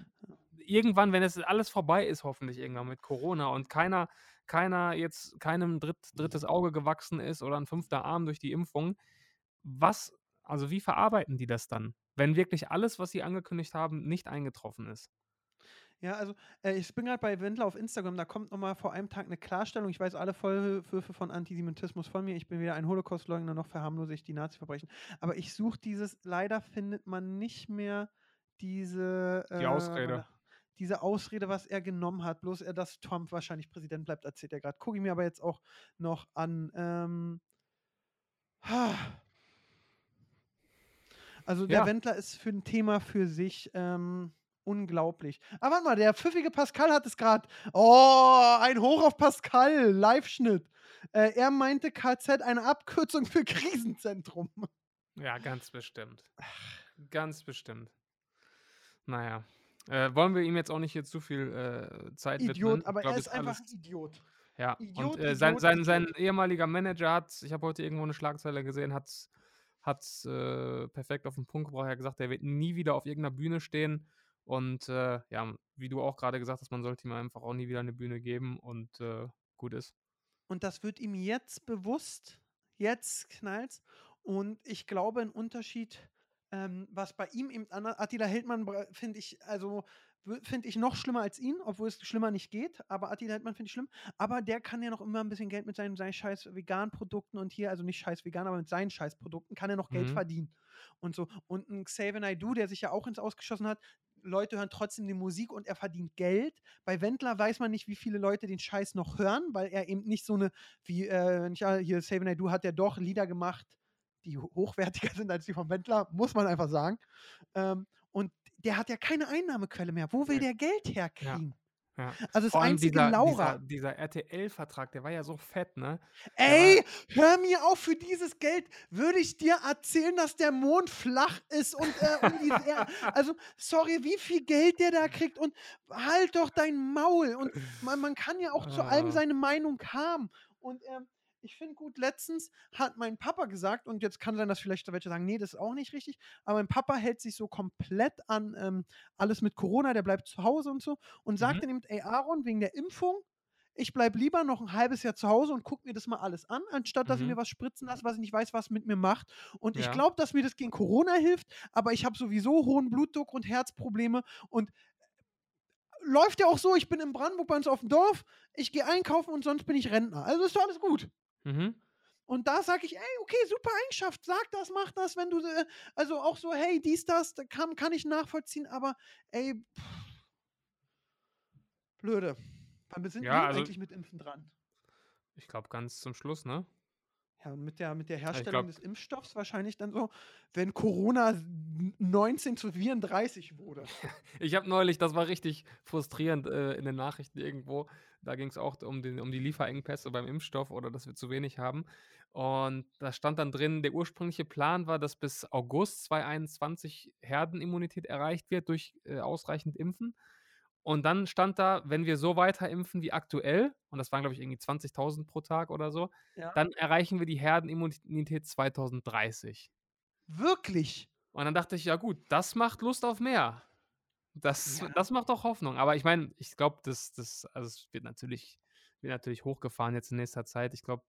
irgendwann, wenn es alles vorbei ist, hoffentlich irgendwann mit Corona und keiner, keiner jetzt keinem dritt, drittes Auge gewachsen ist oder ein fünfter Arm durch die Impfung, was, also wie verarbeiten die das dann, wenn wirklich alles, was sie angekündigt haben, nicht eingetroffen ist? Ja, also äh, ich bin gerade bei Wendler auf Instagram, da kommt nochmal vor einem Tag eine Klarstellung. Ich weiß alle Vorwürfe von Antisemitismus von mir. Ich bin weder ein Holocaustleugner noch verharmlose ich die Nazi-Verbrechen. Aber ich suche dieses, leider findet man nicht mehr diese Die Ausrede. diese Ausrede, was er genommen hat. Bloß er, dass Trump wahrscheinlich Präsident bleibt, erzählt er gerade. Gucke ich mir aber jetzt auch noch an. Ähm, ha. also der Ja. Wendler ist für ein Thema für sich. Ähm, unglaublich. Aber warte mal, der pfiffige Pascal hat es gerade. Oh, ein Hoch auf Pascal, Live-Schnitt. Äh, er meinte KZ eine Abkürzung für Krisenzentrum. Ja, ganz bestimmt. Ganz bestimmt. Naja. Äh, wollen wir ihm jetzt auch nicht hier zu viel äh, Zeit Idiot, widmen? aber Ich glaub, er ist jetzt einfach alles- ein Idiot. Ja, Idiot, und äh, sein, Idiot, sein, sein Idiot. ehemaliger Manager hat, ich habe heute irgendwo eine Schlagzeile gesehen, hat es äh, perfekt auf den Punkt gebracht. Er hat gesagt, er wird nie wieder auf irgendeiner Bühne stehen. Und äh, ja, wie du auch gerade gesagt hast, man sollte ihm einfach auch nie wieder eine Bühne geben und äh, gut ist. Und das wird ihm jetzt bewusst. Jetzt knallt's. Und ich glaube, ein Unterschied, ähm, was bei ihm eben anders, Attila Hildmann bra- finde ich, also finde ich noch schlimmer als ihn, obwohl es schlimmer nicht geht. Aber Attila Hildmann finde ich schlimm. Aber der kann ja noch immer ein bisschen Geld mit seinen, seinen scheiß Vegan-Produkten und hier, also nicht scheiß vegan, aber mit seinen scheiß Produkten, kann er noch Geld Mhm. verdienen. Und so. Und ein Xavier Naidoo, der sich ja auch ins Ausgeschossen hat, Leute hören trotzdem die Musik und er verdient Geld. Bei Wendler weiß man nicht, wie viele Leute den Scheiß noch hören, weil er eben nicht so eine, wie, äh, ja hier Xavier Naidoo hat ja doch Lieder gemacht, die ho- hochwertiger sind als die von Wendler, muss man einfach sagen. Ähm, und der hat ja keine Einnahmequelle mehr. Wo will der Geld herkriegen? Ja. Also das Vor allem einzige dieser, Laura. dieser, dieser RTL-Vertrag, der war ja so fett, ne? Ey, hör mir auf, für dieses Geld würde ich dir erzählen, dass der Mond flach ist und äh, um die Er- also sorry, wie viel Geld der da kriegt und halt doch dein Maul und man, man kann ja auch zu allem Ah. seine Meinung haben und ähm, ich finde gut, letztens hat mein Papa gesagt, und jetzt kann sein, dass vielleicht welche sagen, nee, das ist auch nicht richtig, aber mein Papa hält sich so komplett an ähm, alles mit Corona, der bleibt zu Hause und so und sagt Mhm. dann eben, ey Aaron, wegen der Impfung, ich bleibe lieber noch ein halbes Jahr zu Hause und gucke mir das mal alles an, anstatt dass ich Mhm. mir was spritzen lasse, was ich nicht weiß, was mit mir macht. Und ich Ja. glaube, dass mir das gegen Corona hilft, aber ich habe sowieso hohen Blutdruck und Herzprobleme und läuft ja auch so, ich bin in Brandenburg bei uns auf dem Dorf, ich gehe einkaufen und sonst bin ich Rentner. Also ist doch alles gut. Mhm. Und da sage ich, ey, okay, super Eigenschaft, sag das, mach das, wenn du, äh, also auch so, hey, dies, das, da kann, kann ich nachvollziehen, aber ey, pff, blöde. Wann sind Ja, wir also- eigentlich mit Impfen dran? Ich glaube, ganz zum Schluss, ne? Ja, mit der, mit der Herstellung glaub- des Impfstoffs wahrscheinlich dann so, wenn Corona 19 zu 34 wurde. Ich habe neulich, das war richtig frustrierend äh, in den Nachrichten irgendwo. Da ging es auch um, den, um die Lieferengpässe beim Impfstoff oder dass wir zu wenig haben. Und da stand dann drin, der ursprüngliche Plan war, dass bis August 2021 Herdenimmunität erreicht wird durch äh, ausreichend Impfen. Und dann stand da, wenn wir so weiter impfen wie aktuell, und das waren, glaube ich, irgendwie 20.000 pro Tag oder so, Ja. dann erreichen wir die Herdenimmunität 2030. Wirklich? Und dann dachte ich, ja gut, das macht Lust auf mehr. Das, Ja. das macht doch Hoffnung. Aber ich meine, ich glaube, das, das, also es wird natürlich, wird natürlich hochgefahren jetzt in nächster Zeit. Ich glaube,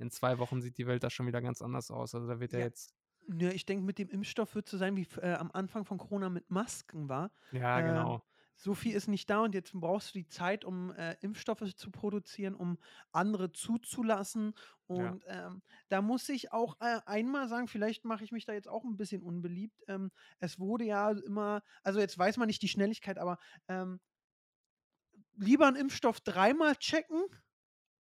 äh, in zwei Wochen sieht die Welt da schon wieder ganz anders aus. Also da wird ja, Ja. jetzt. Ja, ich denke, mit dem Impfstoff wird es so sein, wie äh, am Anfang von Corona mit Masken war. Ja, Ähm, genau. So viel ist nicht da und jetzt brauchst du die Zeit, um äh, Impfstoffe zu produzieren, um andere zuzulassen. Und ähm, da muss ich auch äh, einmal sagen, vielleicht mache ich mich da jetzt auch ein bisschen unbeliebt. Ähm, es wurde ja immer, also jetzt weiß man nicht die Schnelligkeit, aber ähm, lieber einen Impfstoff dreimal checken,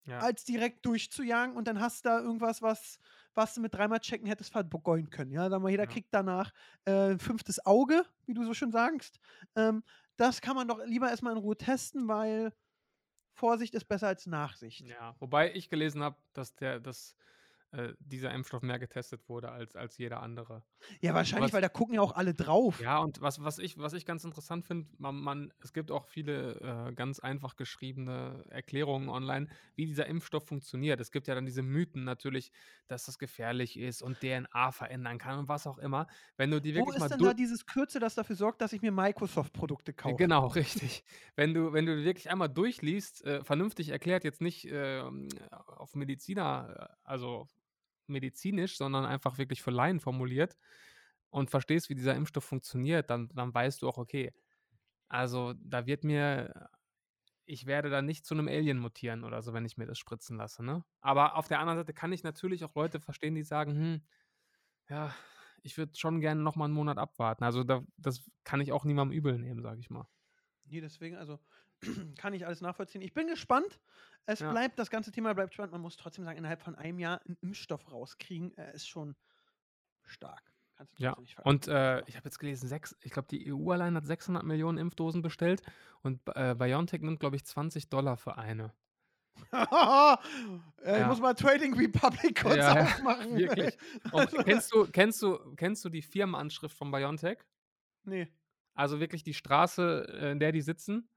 Ja. als direkt durchzujagen und dann hast du da irgendwas, was, was du mit dreimal checken hättest vergolden können. Ja, sag mal, jeder Ja. kriegt danach äh, ein fünftes Auge, wie du so schön sagst. Ähm, das kann man doch lieber erstmal in Ruhe testen, weil Vorsicht ist besser als Nachsicht. Ja, wobei ich gelesen habe, dass der, dass äh, dieser Impfstoff mehr getestet wurde als, als jeder andere. Ja, wahrscheinlich, Was- weil da gucken ja auch alle drauf. Ja, und was, was, ich, was ich ganz interessant finde, man, man, es gibt auch viele äh, ganz einfach geschriebene Erklärungen online, wie dieser Impfstoff funktioniert. Es gibt ja dann diese Mythen natürlich, dass das gefährlich ist und DNA verändern kann und was auch immer. Wenn du die Wo wirklich ist mal denn da dieses Kürze, das dafür sorgt, dass ich mir Microsoft-Produkte kaufe? Genau, richtig. Wenn du, wenn du wirklich einmal durchliest, äh, vernünftig erklärt, jetzt nicht ähm, auf Mediziner, äh, also medizinisch, sondern einfach wirklich für Laien formuliert und verstehst, wie dieser Impfstoff funktioniert, dann, dann weißt du auch, okay, also da wird mir, ich werde da nicht zu einem Alien mutieren oder so, wenn ich mir das spritzen lasse, ne? Aber auf der anderen Seite kann ich natürlich auch Leute verstehen, die sagen, hm, ja, ich würde schon gerne noch mal einen Monat abwarten. Also da, das kann ich auch niemandem übel nehmen, sage ich mal. Nee, deswegen, also kann ich alles nachvollziehen. Ich bin gespannt. Es Ja. bleibt, das ganze Thema bleibt spannend. Man muss trotzdem sagen, innerhalb von einem Jahr einen Impfstoff rauskriegen, äh, ist schon stark. Kannst du Ja, trotzdem nicht vergessen. und äh, ich habe jetzt gelesen, sechs, ich glaube, die EU allein hat 600 Millionen Impfdosen bestellt und äh, BioNTech nimmt, glaube ich, 20 Dollar für eine. äh, Ich Ja. muss mal Trading Republic kurz Ja, ja, aufmachen. wirklich. Und Also- kennst, du, kennst, du, kennst du die Firmenanschrift von BioNTech? Nee. Also wirklich die Straße, äh, in der die sitzen?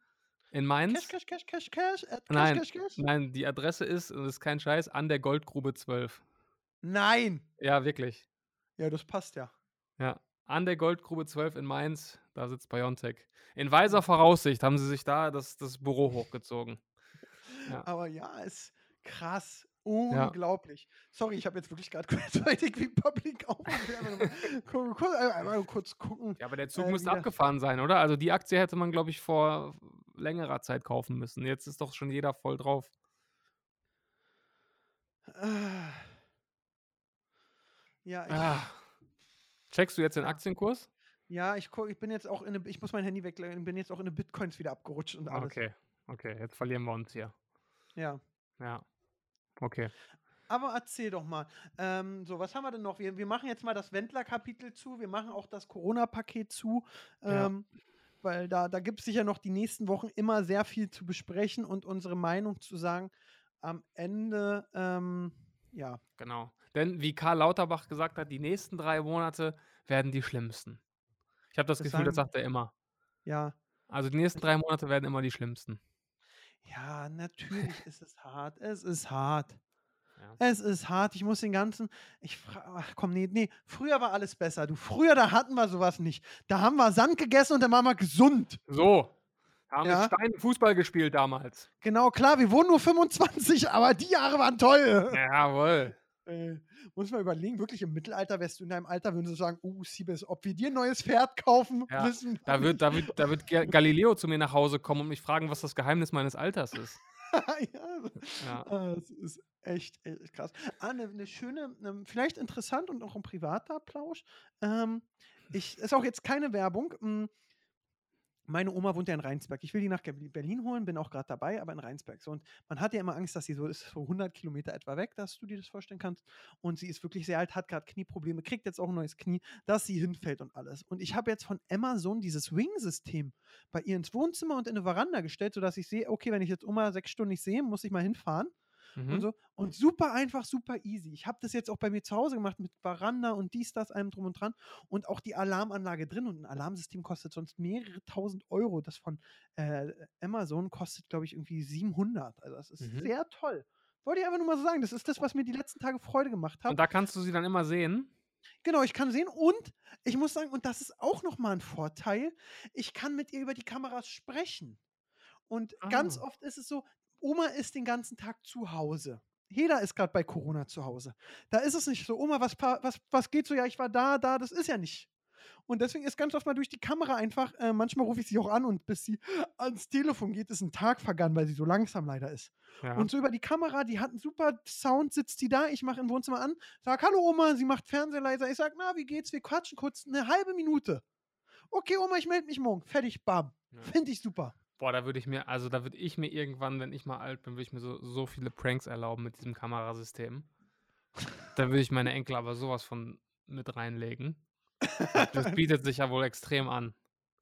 In Mainz? Cash, cash, cash, cash, cash. Nein, Cash, cash, cash. Nein, die Adresse ist, das ist kein Scheiß, an der Goldgrube 12. Nein. Ja, wirklich. Ja, das passt ja. Ja. An der Goldgrube 12 in Mainz, da sitzt BioNTech. In weiser Voraussicht haben sie sich da das, das Büro hochgezogen. Ja. Aber ja, ist krass. Unglaublich. Sorry, ich habe jetzt wirklich gerade Trading Republic auf. kurz, kurz, einmal kurz gucken. Ja, aber der Zug Äh, müsste abgefahren sein, oder? Also die Aktie hätte man, glaube ich, vor längerer Zeit kaufen müssen. Jetzt ist doch schon jeder voll drauf. Ah. Ja, ich, Ah. Checkst du jetzt den Ja. Aktienkurs? ja, ich, ich bin jetzt auch in eine, ich muss mein Handy weglegen, bin jetzt auch in eine Bitcoins wieder abgerutscht und alles. Okay, okay, jetzt verlieren wir uns hier. Ja. Ja. Okay. Aber erzähl doch mal. Ähm, so, was haben wir denn noch? Wir, wir machen jetzt mal das Wendler-Kapitel zu. Wir machen auch das Corona-Paket zu. Ja. Ähm, Weil da, da gibt es sicher noch die nächsten Wochen immer sehr viel zu besprechen und unsere Meinung zu sagen. Am Ende, ähm, ja, Genau. Denn wie Karl Lauterbach gesagt hat, die nächsten drei Monate werden die schlimmsten. Ich habe das, Das Gefühl, das sagen- sagt er immer. ja, Also die nächsten drei Monate werden immer die schlimmsten. Ja, natürlich ist es hart. Es ist hart. Ja. Es ist hart. Ich muss den ganzen. Ich frage. Ach komm, nee, nee. Früher war alles besser. Du, früher, da hatten wir sowas nicht. Da haben wir Sand gegessen und dann waren wir gesund. So. Haben Ja. mit Stein Fußball gespielt damals. Genau, klar, wir wurden nur 25, aber die Jahre waren toll. Jawohl. Äh, muss man überlegen, wirklich im Mittelalter wärst du in deinem Alter, würden sie sagen, uh, Siebes, ob wir dir ein neues Pferd kaufen, Ja, wir Da wird, da, wird, da wird Ga- Galileo zu mir nach Hause kommen und mich fragen, was das Geheimnis meines Alters ist. ja, Ja. ah, das ist echt, echt krass. Ah, eine ne schöne, ne, vielleicht interessant und auch ein privater Plausch. Ähm, ich, ist auch jetzt keine Werbung. Meine Oma wohnt ja in Rheinsberg. Ich will die nach Berlin holen, bin auch gerade dabei, aber in Rheinsberg. So, und man hat ja immer Angst, dass sie so ist, so 100 Kilometer etwa weg, dass du dir das vorstellen kannst. Und sie ist wirklich sehr alt, hat gerade Knieprobleme, kriegt jetzt auch ein neues Knie, dass sie hinfällt und alles. Und ich habe jetzt von Amazon dieses Wing-System bei ihr ins Wohnzimmer und in eine Veranda gestellt, sodass ich sehe, okay, wenn ich jetzt Oma sechs Stunden nicht sehe, muss ich mal hinfahren Mhm. und so. Und super einfach, super easy. Ich habe das jetzt auch bei mir zu Hause gemacht mit Veranda und dies, das, allem drum und dran. Und auch die Alarmanlage drin. Und ein Alarmsystem kostet sonst mehrere tausend Euro. Das von äh, Amazon kostet, glaube ich, irgendwie 700. Also das ist Mhm. sehr toll. Wollte ich einfach nur mal so sagen. Das ist das, was mir die letzten Tage Freude gemacht hat. Und da kannst du sie dann immer sehen. Genau, ich kann sehen und ich muss sagen, und das ist auch nochmal ein Vorteil, ich kann mit ihr über die Kameras sprechen. Und ganz Ah. oft ist es so, Oma ist den ganzen Tag zu Hause. Jeder ist gerade bei Corona zu Hause. Da ist es nicht so, Oma, was, was, was geht so? Ja, ich war da, da, das ist ja nicht. Und deswegen ist ganz oft mal durch die Kamera einfach, äh, manchmal rufe ich sie auch an und bis sie ans Telefon geht, ist ein Tag vergangen, weil sie so langsam leider ist. Ja. Und so über die Kamera, die hat einen super Sound, sitzt die da, ich mache im Wohnzimmer an, sag Hallo Oma, sie macht Fernseher leiser. Ich sag, na, wie geht's? Wir quatschen kurz eine halbe Minute. Okay, Oma, ich melde mich morgen. Fertig, bam. Ja. Finde ich super. Boah, da würde ich mir, also da würde ich mir irgendwann, wenn ich mal alt bin, würde ich mir so, so viele Pranks erlauben mit diesem Kamerasystem. Da würde ich meine Enkel aber sowas von mit reinlegen. Das bietet sich ja wohl extrem an.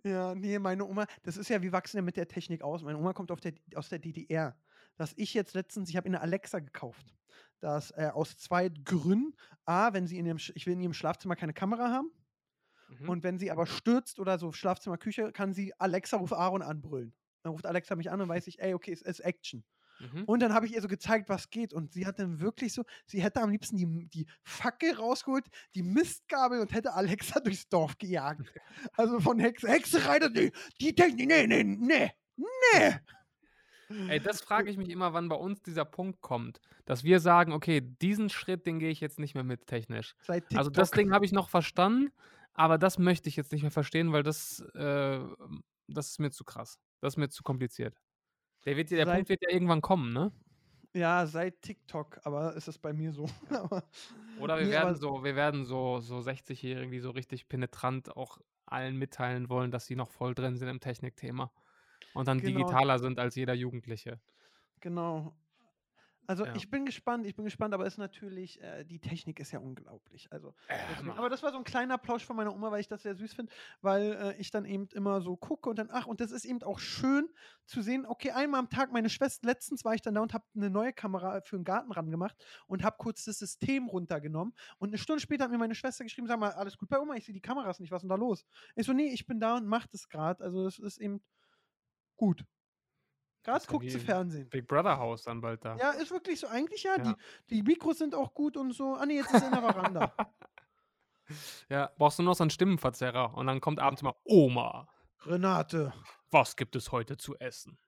Ja, nee, meine Oma, das ist ja, wir wachsen ja mit der Technik aus. Meine Oma kommt der, aus der DDR. dass ich jetzt letztens, ich habe eine Alexa gekauft. Das äh, aus zwei Gründen. A, wenn sie in ihrem, ich will in ihrem Schlafzimmer keine Kamera haben. Mhm. Und wenn sie aber stürzt oder so Schlafzimmer, Küche, kann sie Alexa ruf Aaron anbrüllen. Dann ruft Alexa mich an und weiß ich, ey, okay, es ist Action. Mhm. Und dann habe ich ihr so gezeigt, was geht. Und sie hat dann wirklich so, sie hätte am liebsten die, die Fackel rausgeholt, die Mistgabel und hätte Alexa durchs Dorf gejagt. Also von Hexe, das- die, die Technik, nee, nee, nee, nee. Ey, das frage ich mich immer, wann bei uns dieser Punkt kommt, dass wir sagen, okay, diesen Schritt, den gehe ich jetzt nicht mehr mit technisch. Also das Ding habe ich noch verstanden, aber das möchte ich jetzt nicht mehr verstehen, weil das, äh, das ist mir zu krass. Das ist mir zu kompliziert. Der, wird, der Seit- Punkt wird ja irgendwann kommen, ne? Ja, seit TikTok, aber ist es bei mir so. Oder wir Nee, werden so, wir werden so, so 60-Jährige, die so richtig penetrant auch allen mitteilen wollen, dass sie noch voll drin sind im Technikthema. Und dann Genau. digitaler sind als jeder Jugendliche. Genau. Also Ja. ich bin gespannt, ich bin gespannt, aber es ist natürlich, äh, die Technik ist ja unglaublich. Also, Ähm, aber das war so ein kleiner Plausch von meiner Oma, weil ich das sehr süß finde, weil äh, ich dann eben immer so gucke und dann, ach, und das ist eben auch schön zu sehen, okay, einmal am Tag, meine Schwester, letztens war ich dann da und habe eine neue Kamera für den Garten ran gemacht und habe kurz das System runtergenommen und eine Stunde später hat mir meine Schwester geschrieben, sag mal, alles gut bei Oma, ich sehe die Kameras nicht, was ist denn da los? Ich so, nee, ich bin da und mach das gerade, also das ist eben gut. Gerade guckt sie Fernsehen. Big Brother Haus dann bald da. Ja, ist wirklich so. Eigentlich ja, Ja. Die, die Mikros sind auch gut und so. Ah, nee, jetzt ist er in der Veranda. Ja, brauchst du noch so einen Stimmenverzerrer und dann kommt abends mal Oma, Renate. was gibt es heute zu essen?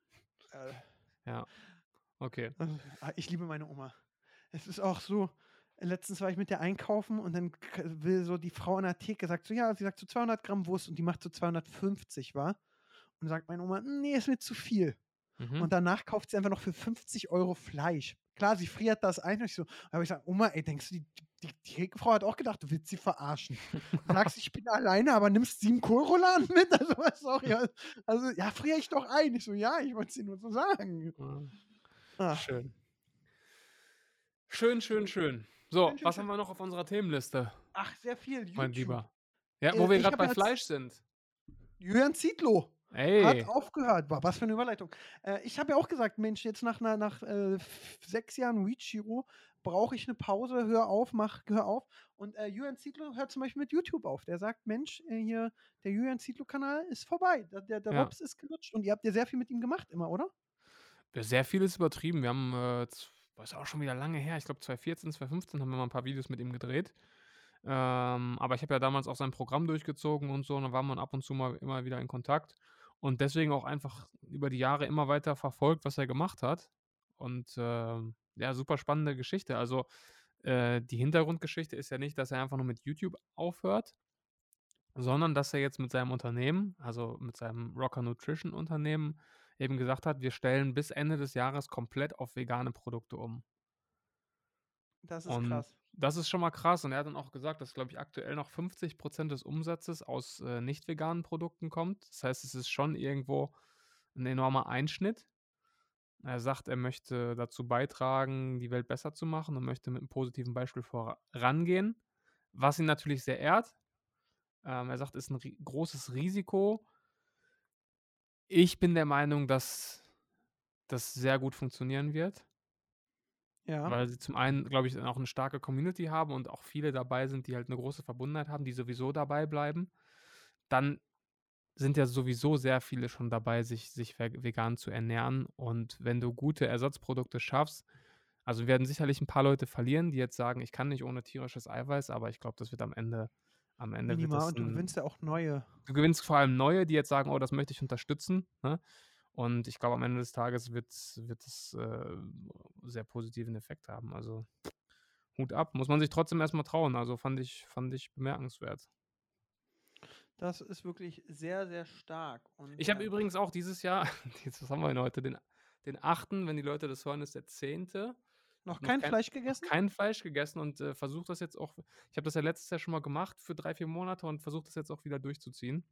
Äh, Ja. Okay. äh, ah, ich liebe meine Oma. Es ist auch so. Letztens war ich mit der einkaufen und dann will so die Frau an der Theke sagt so, ja, sie sagt so 200 Gramm Wurst und die macht so 250, war. Und sagt meine Oma, "Mm, nee, ist mir zu viel. Mhm. Und danach kauft sie einfach noch für 50 Euro Fleisch. Klar, sie friert das ein. Und ich so, aber ich sage, Oma, ey, denkst du, die, die, die Thekefrau hat auch gedacht, du willst sie verarschen. Du sagst, ich bin alleine, aber nimmst sieben Kohlrouladen mit? Also, ja, also, ja, friere ich doch ein. Ich so, ja, ich wollte es dir nur so sagen. Ja. Ah, Schön. Schön, schön, schön. So, Schön, schön, was schön. haben wir noch auf unserer Themenliste, ach, sehr viel. mein YouTube. Lieber? Ja, Äh, wo wir ich gerade bei Fleisch sind. Jürgen Zietlow. Ey, Hat aufgehört. Boah, was für eine Überleitung. Äh, ich habe ja auch gesagt, Mensch, jetzt nach, einer- nach äh, sechs Jahren Weechiro brauche ich eine Pause, hör auf, mach, hör auf. Und äh, Julian Zietlow hört zum Beispiel mit YouTube auf. Der sagt, Mensch, äh, hier, der Julian Zietlow-Kanal ist vorbei. Der, der, der Ja. Rops ist gelutscht. Und ihr habt ja sehr viel mit ihm gemacht immer, oder? Sehr viel ist übertrieben. Wir haben, äh, ist auch schon wieder lange her, ich glaube 2014, 2015 haben wir mal ein paar Videos mit ihm gedreht. Ähm, aber ich habe ja damals auch sein Programm durchgezogen und so, und dann waren wir ab und zu mal immer wieder in Kontakt. Und deswegen auch einfach über die Jahre immer weiter verfolgt, was er gemacht hat. Und ähm, ja, super spannende Geschichte. Also äh, die Hintergrundgeschichte ist ja nicht, dass er einfach nur mit YouTube aufhört, sondern dass er jetzt mit seinem Unternehmen, also mit seinem Rocker Nutrition Unternehmen, eben gesagt hat, wir stellen bis Ende des Jahres komplett auf vegane Produkte um. Das ist Und krass. Das ist schon mal krass. Und er hat dann auch gesagt, dass, glaube ich, aktuell noch 50 Prozent des Umsatzes aus äh, nicht veganen Produkten kommt. Das heißt, es ist schon irgendwo ein enormer Einschnitt. Er sagt, er möchte dazu beitragen, die Welt besser zu machen und möchte mit einem positiven Beispiel vorangehen, was ihn natürlich sehr ehrt. Ähm, er sagt, es ist ein ri großes Risiko. Ich bin der Meinung, dass das sehr gut funktionieren wird. Ja. Weil sie zum einen, glaube ich, auch eine starke Community haben und auch viele dabei sind, die halt eine große Verbundenheit haben, die sowieso dabei bleiben. Dann sind ja sowieso sehr viele schon dabei, sich, sich ve- vegan zu ernähren. Und wenn du gute Ersatzprodukte schaffst, also werden sicherlich ein paar Leute verlieren, die jetzt sagen, ich kann nicht ohne tierisches Eiweiß, aber ich glaube, das wird am Ende, am Ende Minimal. Und du gewinnst ja auch neue. du gewinnst vor allem neue, die jetzt sagen, oh, das möchte ich unterstützen. Ne? Und ich glaube, am Ende des Tages wird, wird es äh, sehr positiven Effekt haben. Also Hut ab. Muss man sich trotzdem erstmal trauen. Also fand ich, fand ich bemerkenswert. Das ist wirklich sehr, sehr stark. Und, Ich habe äh, übrigens auch dieses Jahr, was haben wir denn heute? Den, den 8., wenn die Leute das hören, ist der 10. noch kein kein- Fleisch gegessen. Kein Fleisch gegessen und äh, versuche das jetzt auch. Ich habe das ja letztes Jahr schon mal gemacht für drei, vier Monate und versuche das jetzt auch wieder durchzuziehen.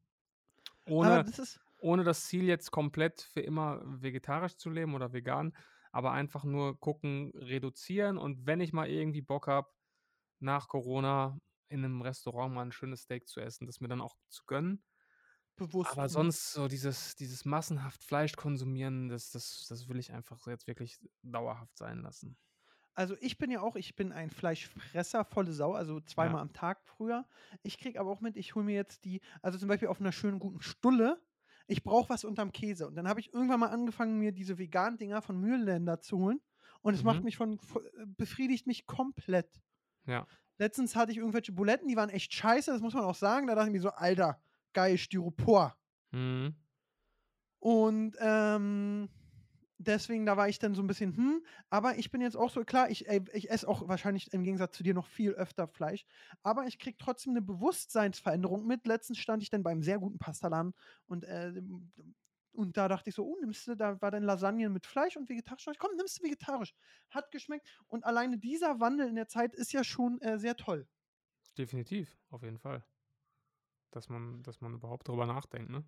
Aber Ohne, das ist, ohne das Ziel jetzt komplett für immer vegetarisch zu leben oder vegan, aber einfach nur gucken, reduzieren und wenn ich mal irgendwie Bock habe, nach Corona in einem Restaurant mal ein schönes Steak zu essen, das mir dann auch zu gönnen. bewusst. Aber sonst so dieses, dieses massenhaft Fleisch konsumieren, das, das, das will ich einfach jetzt wirklich dauerhaft sein lassen. Also ich bin ja auch, ich bin ein Fleischfresser, volle Sau, also zweimal am Tag früher. Ich kriege aber auch mit, ich hole mir jetzt die, also zum Beispiel auf einer schönen guten Stulle, ich brauche was unterm Käse. Und dann habe ich irgendwann mal angefangen, mir diese veganen Dinger von Mühlenländer zu holen. Und es macht Mhm. mich von, vo- äh, befriedigt mich komplett. Ja. Letztens hatte ich irgendwelche Buletten, die waren echt scheiße, das muss man auch sagen. Da dachte ich mir so, Alter, geil, Styropor. Mhm. Und ähm, deswegen, da war ich dann so ein bisschen, hm, aber ich bin jetzt auch so, klar, ich, ich esse auch wahrscheinlich im Gegensatz zu dir noch viel öfter Fleisch, aber ich kriege trotzdem eine Bewusstseinsveränderung mit. Letztens stand ich dann beim sehr guten Pastaladen und, äh, und da dachte ich so, oh, nimmst du, da war dann Lasagne mit Fleisch und vegetarisch. Komm, nimmst du vegetarisch. Hat geschmeckt. Und alleine dieser Wandel in der Zeit ist ja schon äh, sehr toll. Definitiv, auf jeden Fall. Dass man, dass man überhaupt drüber nachdenkt, ne?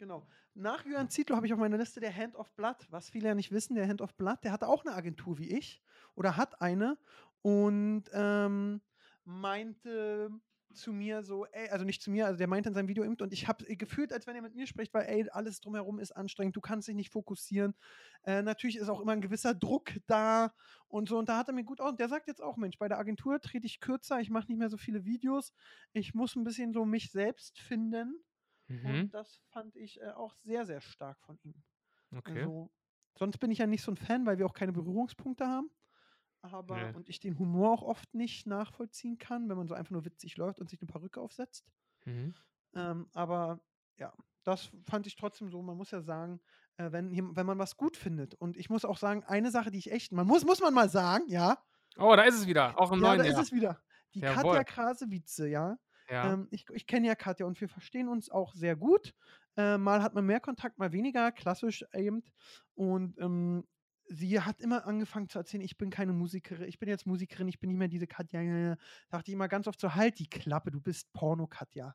Genau. Nach Jörn Zietlow habe ich auf meiner Liste der Hand of Blood. Was viele ja nicht wissen, der Hand of Blood, der hatte auch eine Agentur wie ich oder hat eine und ähm, meinte zu mir so, ey, also nicht zu mir, also der meinte in seinem Video eben, und ich habe gefühlt, als wenn er mit mir spricht, weil, ey, alles drumherum ist anstrengend, du kannst dich nicht fokussieren. Äh, natürlich ist auch immer ein gewisser Druck da und so, und da hat er mir gut aus. Und der sagt jetzt auch, Mensch, bei der Agentur trete ich kürzer, ich mache nicht mehr so viele Videos, ich muss ein bisschen so mich selbst finden. Mhm. Und das fand ich äh, auch sehr, sehr stark von ihm. Okay. Also, sonst bin ich ja nicht so ein Fan, weil wir auch keine Berührungspunkte haben. Aber, Nee. und ich den Humor auch oft nicht nachvollziehen kann, wenn man so einfach nur witzig läuft und sich eine Perücke aufsetzt. Mhm. Ähm, aber ja, das fand ich trotzdem so. Man muss ja sagen, äh, wenn, wenn man was gut findet. Und ich muss auch sagen, eine Sache, die ich echt, man muss, muss man mal sagen, ja. Oh, da ist es wieder. Auch im ja, neuen da Jahr. ist es wieder. Die Jawohl. Katja Krasewitze, ja. Ähm, ich ich kenne ja Katja und wir verstehen uns auch sehr gut. Äh, mal hat man mehr Kontakt, mal weniger, klassisch eben. Und ähm, sie hat immer angefangen zu erzählen, ich bin keine Musikerin, ich bin jetzt Musikerin, ich bin nicht mehr diese Katja. Da dachte ich immer ganz oft so, halt die Klappe, du bist Porno-Katja.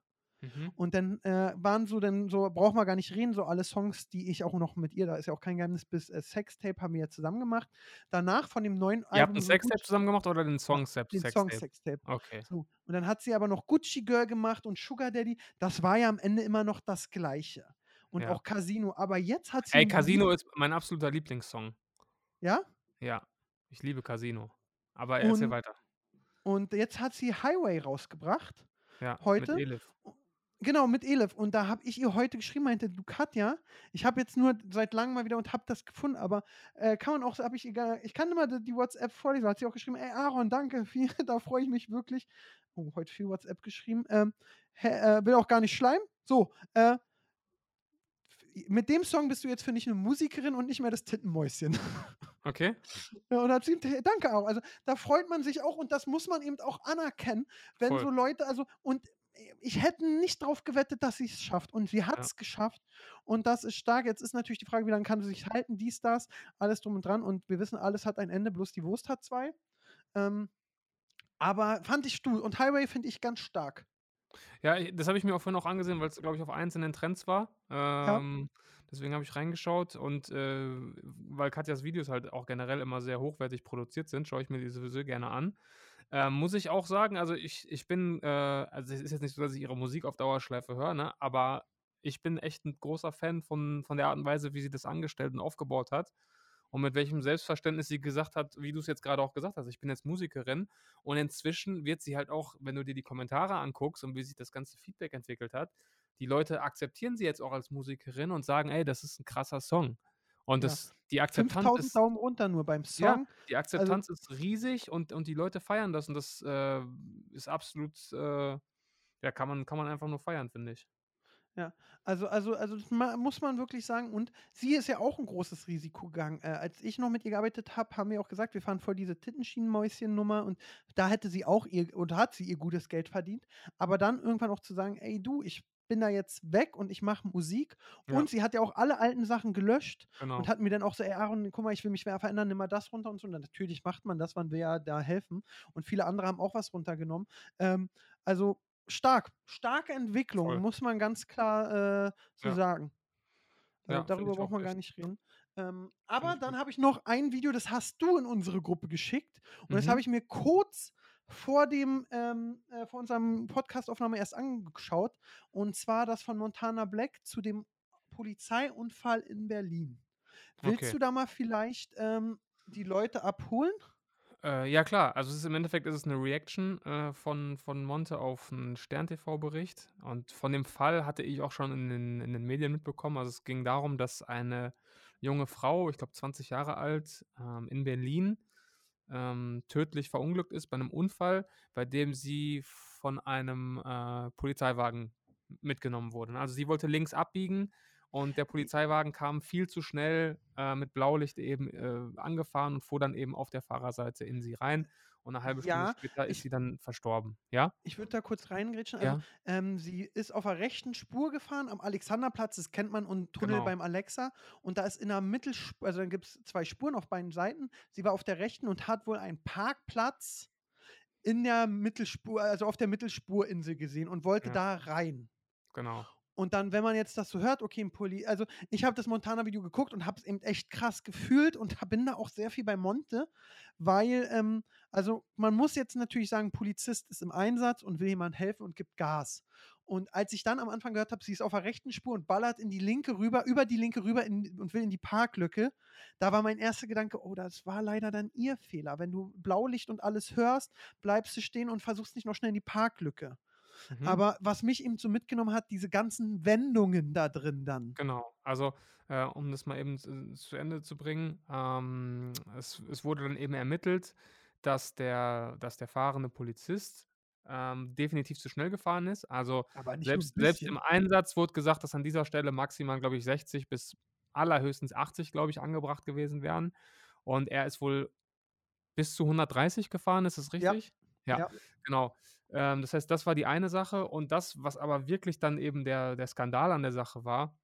Mhm. Und dann äh, waren so, dann so, braucht man gar nicht reden, so alle Songs, die ich auch noch mit ihr, da ist ja auch kein Geheimnis, bis äh, Sextape haben wir ja zusammen gemacht. Danach von dem neuen Ihr habt Album. ein so Sextape zusammen gemacht oder den Song Sep- den Song Sextape? Sextape. Okay. So. Und dann hat sie aber noch Gucci Girl gemacht und Sugar Daddy. Das war ja am Ende immer noch das Gleiche. Und Ja. auch Casino. Aber jetzt hat sie. Ey, ein Casino ist mein absoluter Lieblingssong. Ja? Ja. Ich liebe Casino. Aber erzähl Und- weiter. Und jetzt hat sie Highway rausgebracht. Ja. heute- Mit Elif. Genau, mit Elif. Und da habe ich ihr heute geschrieben, meinte, du Katja, ich habe jetzt nur seit langem mal wieder und habe das gefunden, aber äh, kann man auch, habe ich egal, ich kann immer die, WhatsApp vorlesen. Hat sie auch geschrieben, ey Aaron, danke, viel, da freue ich mich wirklich. Oh, heute viel WhatsApp geschrieben. Ähm, hä, äh, will auch gar nicht schleimen. So, äh, mit dem Song bist du jetzt für mich eine Musikerin und nicht mehr das Tittenmäuschen. Okay. Ja, und hat sie, danke auch. Also da freut man sich auch und das muss man eben auch anerkennen, wenn Voll. so Leute, also und ich hätte nicht drauf gewettet, dass sie es schafft. Und sie hat es geschafft. Und das ist stark. Jetzt ist natürlich die Frage, wie lange kann sie sich halten, dies, das, alles drum und dran. Und wir wissen, alles hat ein Ende, bloß die Wurst hat zwei. Ähm, aber fand ich stur. Und Highway finde ich ganz stark. Ja, das habe ich mir auch vorhin auch angesehen, weil es, glaube ich, auf einzelnen Trends war. Ähm, Deswegen habe ich reingeschaut und äh, weil Katjas Videos halt auch generell immer sehr hochwertig produziert sind, schaue ich mir die sowieso gerne an. Ähm, muss ich auch sagen, also ich, ich bin, äh, also es ist jetzt nicht so, dass ich ihre Musik auf Dauerschleife höre, ne? aber ich bin echt ein großer Fan von, von der Art und Weise, wie sie das angestellt und aufgebaut hat und mit welchem Selbstverständnis sie gesagt hat, wie du es jetzt gerade auch gesagt hast, ich bin jetzt Musikerin und inzwischen wird sie halt auch, wenn du dir die Kommentare anguckst und wie sich das ganze Feedback entwickelt hat, die Leute akzeptieren sie jetzt auch als Musikerin und sagen, ey, das ist ein krasser Song. Und Ja. das, die Akzeptanz 5000 ist, Daumen runter nur beim Song. ja, die Akzeptanz ist riesig und, und die Leute feiern das und das äh, ist absolut, äh, ja, kann man, kann man einfach nur feiern, finde ich. Also, also, also ma- muss man wirklich sagen. Und sie ist ja auch ein großes Risiko gegangen. Äh, als ich noch mit ihr gearbeitet habe, haben wir auch gesagt, wir fahren voll diese Tittenschienenmäuschen-Nummer und da hätte sie auch ihr oder hat sie ihr gutes Geld verdient. Aber dann irgendwann auch zu sagen, ey du, ich bin da jetzt weg und ich mache Musik. Ja. Und sie hat ja auch alle alten Sachen gelöscht Genau. und hat mir dann auch so, ey Aaron, guck mal, ich will mich mehr verändern, nimm mal das runter und so. Und dann natürlich macht man das, man will ja da helfen. Und viele andere haben auch was runtergenommen. Ähm, also stark, starke Entwicklung, Voll. muss man ganz klar äh, so Ja. sagen. Äh, Ja, find darüber braucht auch man gar nicht reden. Ähm, aber dann habe ich noch ein Video, das hast du in unsere Gruppe geschickt. Und das Mhm. habe ich mir kurz vor dem, ähm, äh, vor unserem Podcastaufnahme erst angeschaut. Und zwar das von Montana Black zu dem Polizeiunfall in Berlin. Willst Okay. du da mal vielleicht ähm, die Leute abholen? Äh, ja klar, also es ist im Endeffekt ist es 'ne Reaction, äh, von von Monte auf 'n Stern-TV-Bericht und von dem Fall hatte ich auch schon in den in den Medien mitbekommen. Also, es ging darum, dass eine junge Frau, ich glaube 20 Jahre alt, ähm, in Berlin, ähm, tödlich verunglückt ist bei 'nem Unfall, bei dem sie von einem, äh, Polizeiwagen mitgenommen wurde? Also, sie wollte links abbiegen und der Polizeiwagen kam viel zu schnell, äh, mit Blaulicht eben, äh, angefahren und fuhr dann eben auf der Fahrerseite in sie rein und 'ne halbe Stunde Ja, später ist ich sie dann verstorben. Ja? ich würde da kurz reingrätschen. Also, Ja. ähm, sie ist auf der rechten Spur gefahren am Alexanderplatz, das kennt man, und Tunnel Genau. beim Alexa. Und da ist in der Mittelsp also, dann gibt's 2 Spuren auf beiden Seiten. Sie war auf der rechten und hat wohl einen Parkplatz in der Mittelspur also, auf der Mittelsspurinsel gesehen und wollte Ja. da rein. Genau. Und dann, wenn man jetzt das so hört, okay, 'n Poli also, ich habe das Montana-Video geguckt und habe es eben echt krass gefühlt und bin da auch sehr viel bei Monte, weil, ähm also, man muss jetzt natürlich sagen, Polizist ist im Einsatz und will jemandem helfen und gibt Gas. Und als ich dann am Anfang gehört habe, sie ist auf der rechten Spur und ballert in die linke rüber über die linke rüber in und will in die Parklücke, da war mein erster Gedanke: „Oh, das war leider dann ihr Fehler. Wenn du Blaulicht und alles hörst, bleibst du stehen und versuchst nicht noch schnell in die Parklücke.“ Mhm. Aber was mich eben so mitgenommen hat, diese ganzen Wendungen da drin dann. Genau. Also, äh, um das mal eben z zu Ende zu bringen, ähm, es es wurde dann eben ermittelt, dass der dass der fahrende Polizist, ähm, definitiv zu schnell gefahren ist. Also, selbst selbst im Einsatz wurde gesagt, dass an dieser Stelle maximal, glaube ich, 60 bis allerhöchstens 80, glaube ich, angebracht gewesen wären. Und er ist wohl bis zu 130 gefahren, ist das Ja. richtig? Ja, Ja. genau. Ähm, das heißt, das war die eine Sache und das, was aber wirklich dann eben der der Skandal an der Sache war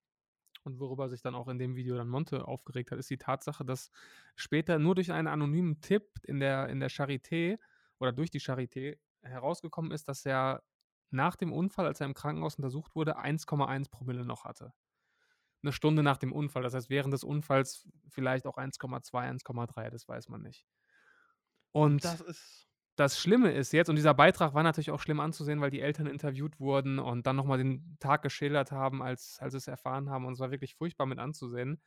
und worüber sich dann auch in dem Video dann Monte aufgeregt hat, ist die Tatsache, dass später nur durch einen anonymen Tipp in der in der Charité oder durch die Charité herausgekommen ist, dass er nach dem Unfall, als er im Krankenhaus untersucht wurde, 1,1 Promille noch hatte. 'Ne Stunde nach dem Unfall. Das heißt, während des Unfalls vielleicht auch 1,2, 1,3, das weiß man nicht. Und Das ist das Schlimme ist jetzt und dieser Beitrag war natürlich auch schlimm anzusehen, weil die Eltern interviewt wurden und dann noch mal den Tag geschildert haben, als als sie's erfahren haben und es war wirklich furchtbar mit anzusehen.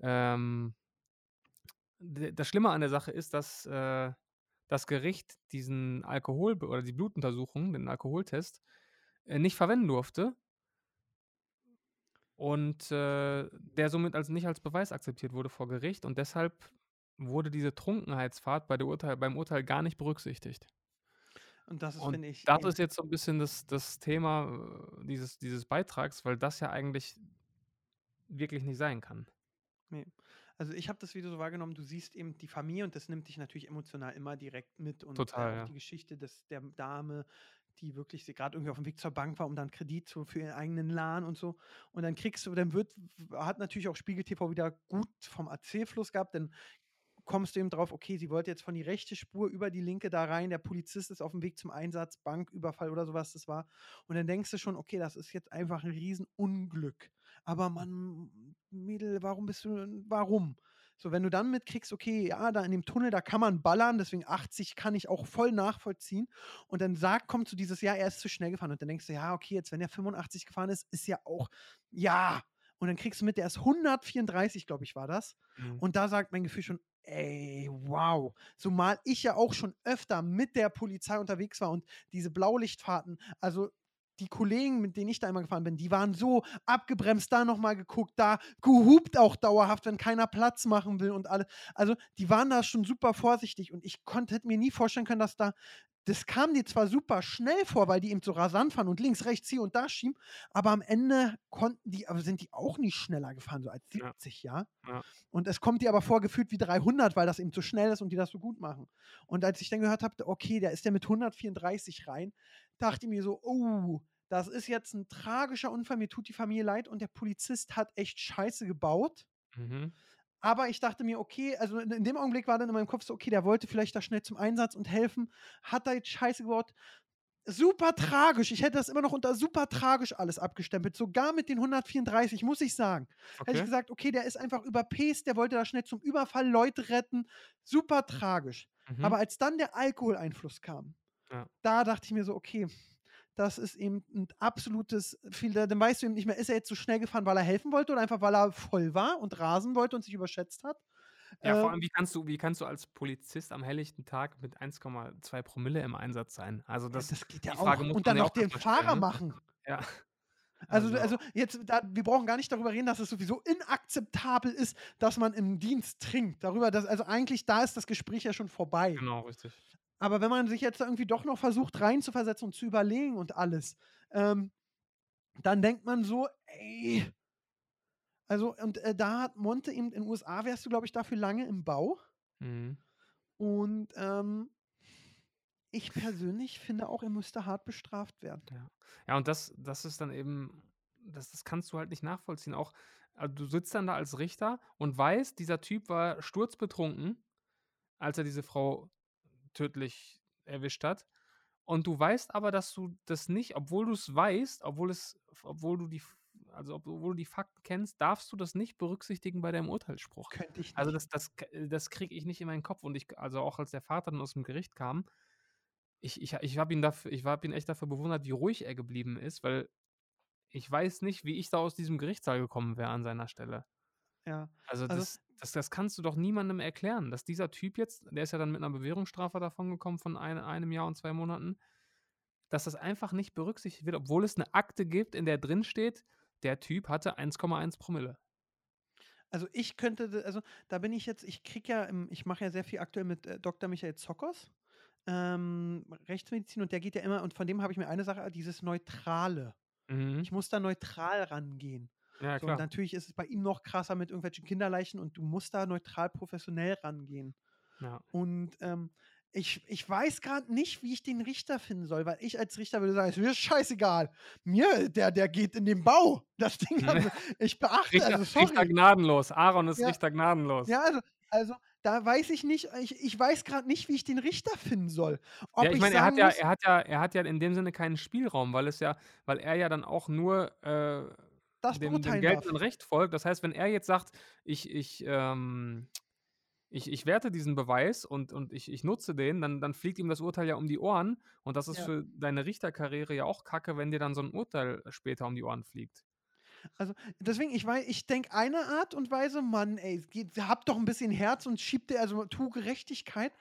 Ähm das Schlimme an der Sache ist, dass, äh, das Gericht diesen Alkohol oder die Blutuntersuchung, den Alkoholtest, äh, nicht verwenden durfte und, äh, der somit als nicht als Beweis akzeptiert wurde vor Gericht und deshalb wurde diese Trunkenheitsfahrt bei der Urteil beim Urteil gar nicht berücksichtigt. Und das ist, finde ich, das ist jetzt so 'n bisschen das das Thema, äh, dieses dieses Beitrags, weil das ja eigentlich wirklich nicht sein kann. Ne. Also, ich habe das Video so wahrgenommen, du siehst eben die Familie und das nimmt dich natürlich emotional immer direkt mit und, äh, Total, auch ja. die Geschichte des der Dame, die wirklich grad irgendwie auf'm Weg zur Bank war, um dann Kredit zu für ihren eigenen Laden und so. Und dann kriegst du dann wird hat natürlich auch Spiegel TV wieder gut vom Erzählfluss gehabt, dann kommst du eben drauf, okay, sie wollte jetzt von die rechte Spur über die linke da rein, der Polizist ist auf'm Weg zum Einsatz, Banküberfall oder so was das war. Und dann denkst du schon: „Okay, das ist jetzt einfach 'n Riesenunglück.“ Aber Mann, Mädel, warum bist du warum? So, wenn du dann mitkriegst, okay, ja, da in dem Tunnel, da kann man ballern, deswegen 80 kann ich auch voll nachvollziehen. Und dann sagt kommt so dieses: „Ja, er ist zu schnell gefahren.“ Und dann denkst du: „Ja, okay, jetzt, wenn er 85 gefahren ist, ist ja auch ja.“ Und dann kriegst du mit, der ist 134, glaube ich, war das. Mhm. Und da sagt mein Gefühl schon: „Ey, wow.“ Zumal ich ja auch schon öfter mit der Polizei unterwegs war und diese Blaulichtfahrten also, die Kollegen, mit denen ich da immer gefahren bin, die waren so abgebremst, da noch mal geguckt, da gehupt auch dauerhaft, wenn keiner Platz machen will und alle also, die waren da schon super vorsichtig und ich konnte hätte mir nie vorstellen können, dass da das kam dir zwar super schnell vor, weil die eben so rasant fahren und links, rechts, hier und da schieben, aber am Ende konnten die aber sind die auch nicht schneller gefahren, so als Ja. 70, ja? Ja. Und es kommt dir aber vor gefühlt wie 300, weil das eben so schnell ist und die das so gut machen. Und als ich dann gehört habe, okay, da ist der mit 134 rein, dachte ich mir so: „Oh, das ist jetzt 'n tragischer Unfall, mir tut die Familie leid und der Polizist hat echt Scheiße gebaut.“ Mhm. Aber ich dachte mir: „Okay“ also, in dem Augenblick war dann in meinem Kopf so: „Okay, der wollte vielleicht da schnell zum Einsatz und helfen, hat da jetzt Scheiße gebaut.“ Super tragisch. Ich hätte das immer noch unter super tragisch alles abgestempelt, sogar mit den 134, muss ich sagen. Hätte ich Okay. gesagt: „Okay, der ist einfach überpaced, der wollte da schnell zum Überfall Leute retten.“ Super tragisch. Mhm. Aber als dann der Alkoholeinfluss kam Ja. da dachte ich mir so, okay, das ist eben ein absolutes, viel, dann weißt du eben nicht mehr, ist er jetzt so schnell gefahren, weil er helfen wollte oder einfach weil er voll war und rasen wollte und sich überschätzt hat. Ja, vor Ähm, allem, wie kannst du, wie kannst du als Polizist am helllichten Tag mit 1,2 Promille im Einsatz sein? Also ja, das, das geht ja auch. Und dann noch den Fahrer ne? machen. Ja. Also, Also, also jetzt, da, wir brauchen gar nicht darüber reden, dass es sowieso inakzeptabel ist, dass man im Dienst trinkt. Darüber, dass, also eigentlich da ist das Gespräch ja schon vorbei. genau, richtig. Aber wenn man sich jetzt irgendwie doch noch versucht reinzuversetzen und zu überlegen und alles, ähm, dann denkt man so, ey. Also, und äh, da hat Monte eben in den USA, wärst du, glaube ich, dafür lange im Bau. Mhm. Und ähm, ich persönlich finde auch, er müsste hart bestraft werden. Ja. Ja, und das, das ist dann eben, das, das kannst du halt nicht nachvollziehen. Auch, also du sitzt dann da als Richter und weißt, dieser Typ war sturzbetrunken, als er diese Frau tödlich erwischt hat. Und du weißt aber, dass du das nicht, obwohl du es weißt, obwohl es, obwohl du die, also obwohl du die Fakten kennst, darfst du das nicht berücksichtigen bei deinem Urteilsspruch. Könnte ich nicht. Also das, das, das kriege ich nicht in meinen Kopf. Und ich, also auch als der Vater dann aus dem Gericht kam, ich, ich, ich habe ihn dafür, ich habe ihn echt dafür bewundert, wie ruhig er geblieben ist, weil ich weiß nicht, wie ich da aus diesem Gerichtssaal gekommen wäre an seiner Stelle. Ja. Also, Also- das, das, das kannst du doch niemandem erklären, dass dieser Typ jetzt, der ist ja dann mit einer Bewährungsstrafe davongekommen von ein, einem Jahr und zwei Monaten, dass das einfach nicht berücksichtigt wird, obwohl es eine Akte gibt, in der drin steht, der Typ hatte 1,1 Promille. Also ich könnte, also da bin ich jetzt, ich kriege ja, ich mache ja sehr viel aktuell mit äh, Dr. Michael Zockers, ähm, Rechtsmedizin, und der geht ja immer, und von dem habe ich mir eine Sache, dieses Neutrale. Mhm. Ich muss da neutral rangehen. Ja, So, und natürlich ist es bei ihm noch krasser mit irgendwelchen Kinderleichen und du musst da neutral professionell rangehen. Ja. Und ähm, ich, ich weiß gerade nicht, wie ich den Richter finden soll, weil ich als Richter würde sagen, es ist mir scheißegal. Mir, der, der geht in den Bau. Das Ding, also, ich beachte, Richter, also sorry. Richter gnadenlos. Aaron ist Ja. Richter gnadenlos. Ja, also, also da weiß ich nicht, ich, ich weiß gerade nicht, wie ich den Richter finden soll. Ob ja, ich meine, er hat ja, er hat ja, er hat ja in dem Sinne keinen Spielraum, weil es ja, weil er ja dann auch nur äh, das dem, dem geltenden. Recht folgt. Das heißt, wenn er jetzt sagt, ich, ich, ähm, ich, ich werte diesen Beweis und, und ich, ich nutze den, dann, dann fliegt ihm das Urteil ja um die Ohren. Und das ist Ja. für deine Richterkarriere ja auch kacke, wenn dir dann so ein Urteil später um die Ohren fliegt. Also deswegen, ich weiß, ich denke eine Art und Weise, Mann, ey, geht, habt doch ein bisschen Herz und schiebt dir, also tu Gerechtigkeit.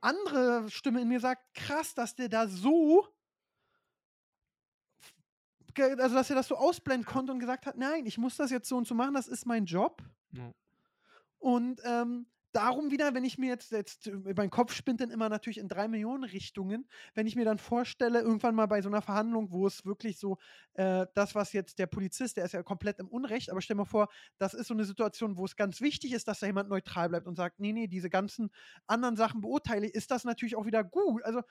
Andere Stimme in mir sagt, krass, dass der da so, also dass er das so ausblenden konnte und gesagt hat, nein, ich muss das jetzt so und so machen, das ist mein Job. Ja. Und ähm, darum wieder, wenn ich mir jetzt, jetzt äh, mein Kopf spinnt dann immer natürlich in drei Millionen Richtungen, wenn ich mir dann vorstelle, irgendwann mal bei so einer Verhandlung, wo es wirklich so, äh, das, was jetzt der Polizist, der ist ja komplett im Unrecht, aber stell mal vor, das ist so eine Situation, wo es ganz wichtig ist, dass da jemand neutral bleibt und sagt, nee, nee, diese ganzen anderen Sachen beurteile ich, ist das natürlich auch wieder gut. Also,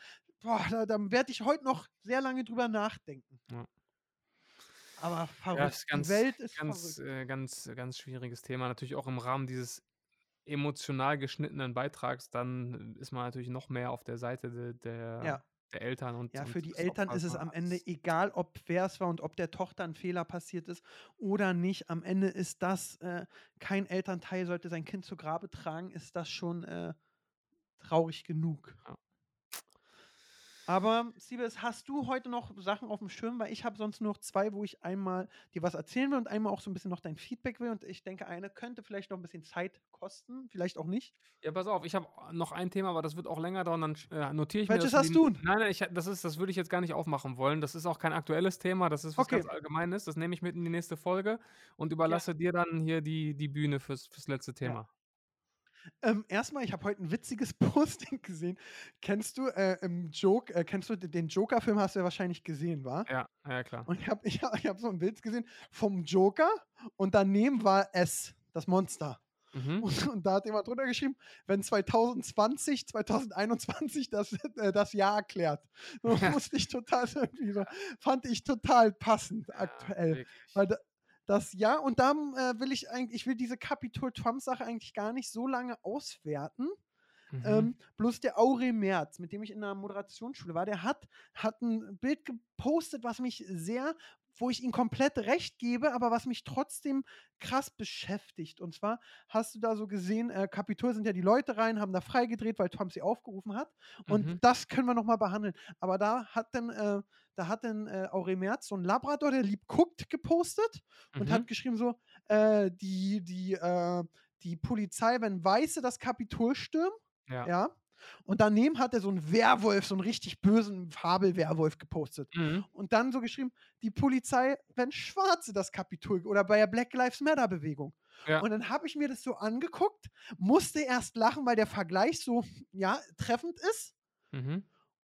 boah, da, da werde ich heute noch sehr lange drüber nachdenken. Ja. Aber verrückt. Ja, ist ganz, Die Welt ist ganz, äh, ganz, ganz schwieriges Thema. Natürlich auch im Rahmen dieses emotional geschnittenen Beitrags, dann ist man natürlich noch mehr auf der Seite de, der, Ja. der Eltern und Ja, und für die Eltern ist es am Ende egal, ob wer es war und ob der Tochter ein Fehler passiert ist oder nicht. Am Ende ist das, äh, kein Elternteil sollte sein Kind zu Grabe tragen, ist das schon äh, traurig genug. Ja. Aber, Siebes, hast du heute noch Sachen auf dem Schirm? Weil ich habe sonst nur noch zwei, wo ich einmal dir was erzählen will und einmal auch so ein bisschen noch dein Feedback will. Und ich denke, eine könnte vielleicht noch ein bisschen Zeit kosten, vielleicht auch nicht. Ja, pass auf, ich habe noch ein Thema, aber das wird auch länger dauern, dann äh, notiere ich Welches mir das. hast du? Nein, nein, ich, das, ist, das würde ich jetzt gar nicht aufmachen wollen. Das ist auch kein aktuelles Thema, das ist was Okay. ganz Allgemeines. Das nehme ich mit in die nächste Folge und überlasse dir dann hier die, die Bühne fürs, fürs letzte Thema. Ähm, erstmal, ich habe heute ein witziges Posting gesehen. Kennst du äh, im Joke, äh, kennst du den- Joker-Film, hast du ja wahrscheinlich gesehen, war? Ja, ja, klar. Und ich habe ich hab, ich hab so ein Bild gesehen vom Joker und daneben war S, das Monster. Mhm. Und, und da hat jemand drunter geschrieben, wenn 2020, 2021 das, äh, das Jahr erklärt. So musste ich total irgendwie so, fand ich total passend aktuell. Ja, wirklich. Weil da, das ja, und dann äh, will ich eigentlich, ich will diese Capitol Trump-Sache eigentlich gar nicht so lange auswerten. Mhm. Ähm, bloß der Aure Merz, mit dem ich in der Moderationsschule war, der hat, hat ein Bild gepostet, was mich sehr wo ich ihm komplett recht gebe, aber was mich trotzdem krass beschäftigt. Und zwar hast du da so gesehen, äh, Kapitol sind ja die Leute rein, haben da freigedreht, weil Tom sie aufgerufen hat. Und Mhm. das können wir nochmal behandeln. Aber da hat dann, äh, da hat dann äh, Aurel Merz so ein Labrador, der lieb guckt, gepostet und Mhm. hat geschrieben so, äh, die, die, äh, die Polizei, wenn Weiße das Kapitol stürmen, Ja. ja. Und daneben hat er so einen Werwolf, so einen richtig bösen Fabelwerwolf gepostet. Mhm. Und dann so geschrieben, die Polizei, wenn Schwarze das Kapitol oder bei der Black Lives Matter Bewegung. Ja. Und dann habe ich mir das so angeguckt, musste erst lachen, weil der Vergleich so, ja, treffend ist. Mhm.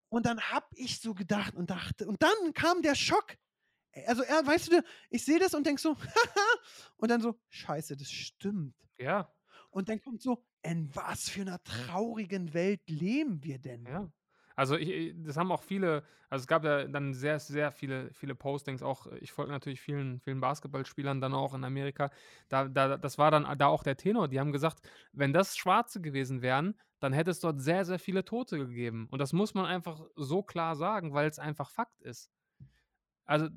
Und dann habe ich so gedacht und dachte, und dann kam der Schock. Also, er, weißt du, ich sehe das und denk so, haha, und dann so, scheiße, das stimmt. Ja. Und dann kommt so, in was für einer traurigen Welt leben wir denn? Ja. Also ich, ich- das haben auch viele, also es gab ja dann sehr, sehr viele, viele Postings, auch äh, ich folge natürlich vielen, vielen Basketballspielern dann auch in Amerika. Da, da, das war dann da auch der Tenor. Die haben gesagt, wenn das Schwarze gewesen wären, dann hätte es dort sehr, sehr viele Tote gegeben. Und das muss man einfach so klar sagen, weil es einfach Fakt ist. Also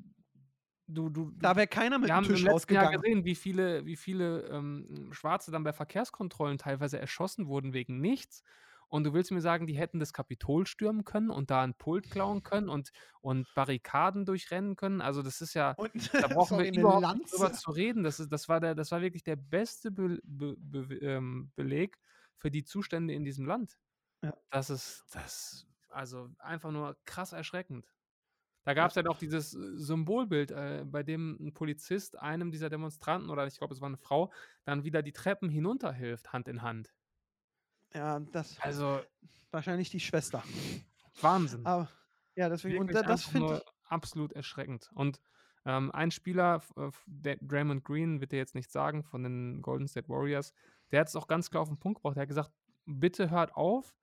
du, du, Da wäre keiner mit wir dem haben im Tisch letzten Jahr gesehen, wie viele, wie viele ähm, Schwarze dann bei Verkehrskontrollen teilweise erschossen wurden wegen nichts. Und du willst mir sagen, die hätten das Kapitol stürmen können und da ein Pult klauen können und, und Barrikaden durchrennen können. Also das ist ja, Und da brauchen sorry, wir überhaupt nicht drüber Lanze. zu reden. Das, ist, das, war der, das war wirklich der beste Be Be Be ähm, Beleg für die Zustände in diesem Land. Ja. Das ist, das, also einfach nur krass erschreckend. Da gab es ja noch dieses äh, Symbolbild, äh, bei dem ein Polizist einem dieser Demonstranten, oder ich glaube, es war eine Frau, dann wieder die Treppen hinunterhilft, Hand in Hand. Ja, das Also wahrscheinlich die Schwester. Wahnsinn. Aber ja, deswegen, und das finde ich. absolut erschreckend. Und ähm, ein Spieler, äh, Draymond Green, wird dir jetzt nicht sagen, von den Golden State Warriors, der hat es auch ganz klar auf den Punkt gebracht. Der hat gesagt, bitte hört auf,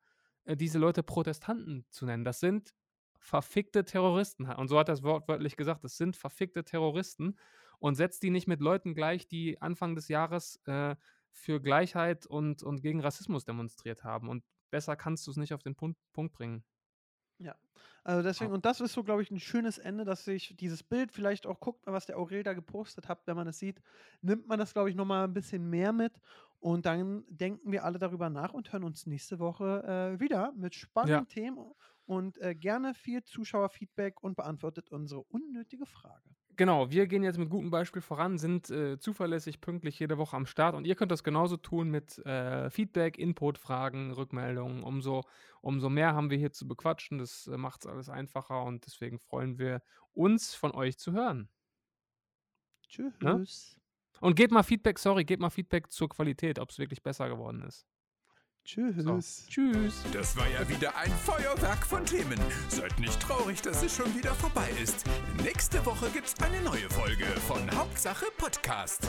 äh, diese Leute Protestanten zu nennen. Das sind verfickte Terroristen. Und so hat er es wortwörtlich gesagt, das sind verfickte Terroristen. Und setzt die nicht mit Leuten gleich, die Anfang des Jahres äh, für Gleichheit und, und gegen Rassismus demonstriert haben. Und besser kannst du es nicht auf den Punkt, Punkt bringen. Ja. Also deswegen, und das ist so, glaube ich, ein schönes Ende, dass sich dieses Bild vielleicht auch guckt, was der Aurel da gepostet hat, wenn man es sieht, nimmt man das, glaube ich, nochmal ein bisschen mehr mit. Und dann denken wir alle darüber nach und hören uns nächste Woche äh, wieder mit spannenden Themen und äh, gerne viel Zuschauerfeedback und beantwortet unsere unnötige Frage. Genau, wir gehen jetzt mit gutem Beispiel voran, sind äh, zuverlässig, pünktlich jede Woche am Start und ihr könnt das genauso tun mit äh, Feedback, Input, Fragen, Rückmeldungen. Umso, umso mehr haben wir hier zu bequatschen. Das äh, macht es alles einfacher und deswegen freuen wir uns, von euch zu hören. Tschüss. Und gebt mal Feedback, sorry, gebt mal Feedback zur Qualität, ob es wirklich besser geworden ist. Tschüss. So. Tschüss. Das war ja wieder ein Feuerwerk von Themen. Seid nicht traurig, dass es schon wieder vorbei ist. Nächste Woche gibt's eine neue Folge von Hauptsache Podcast.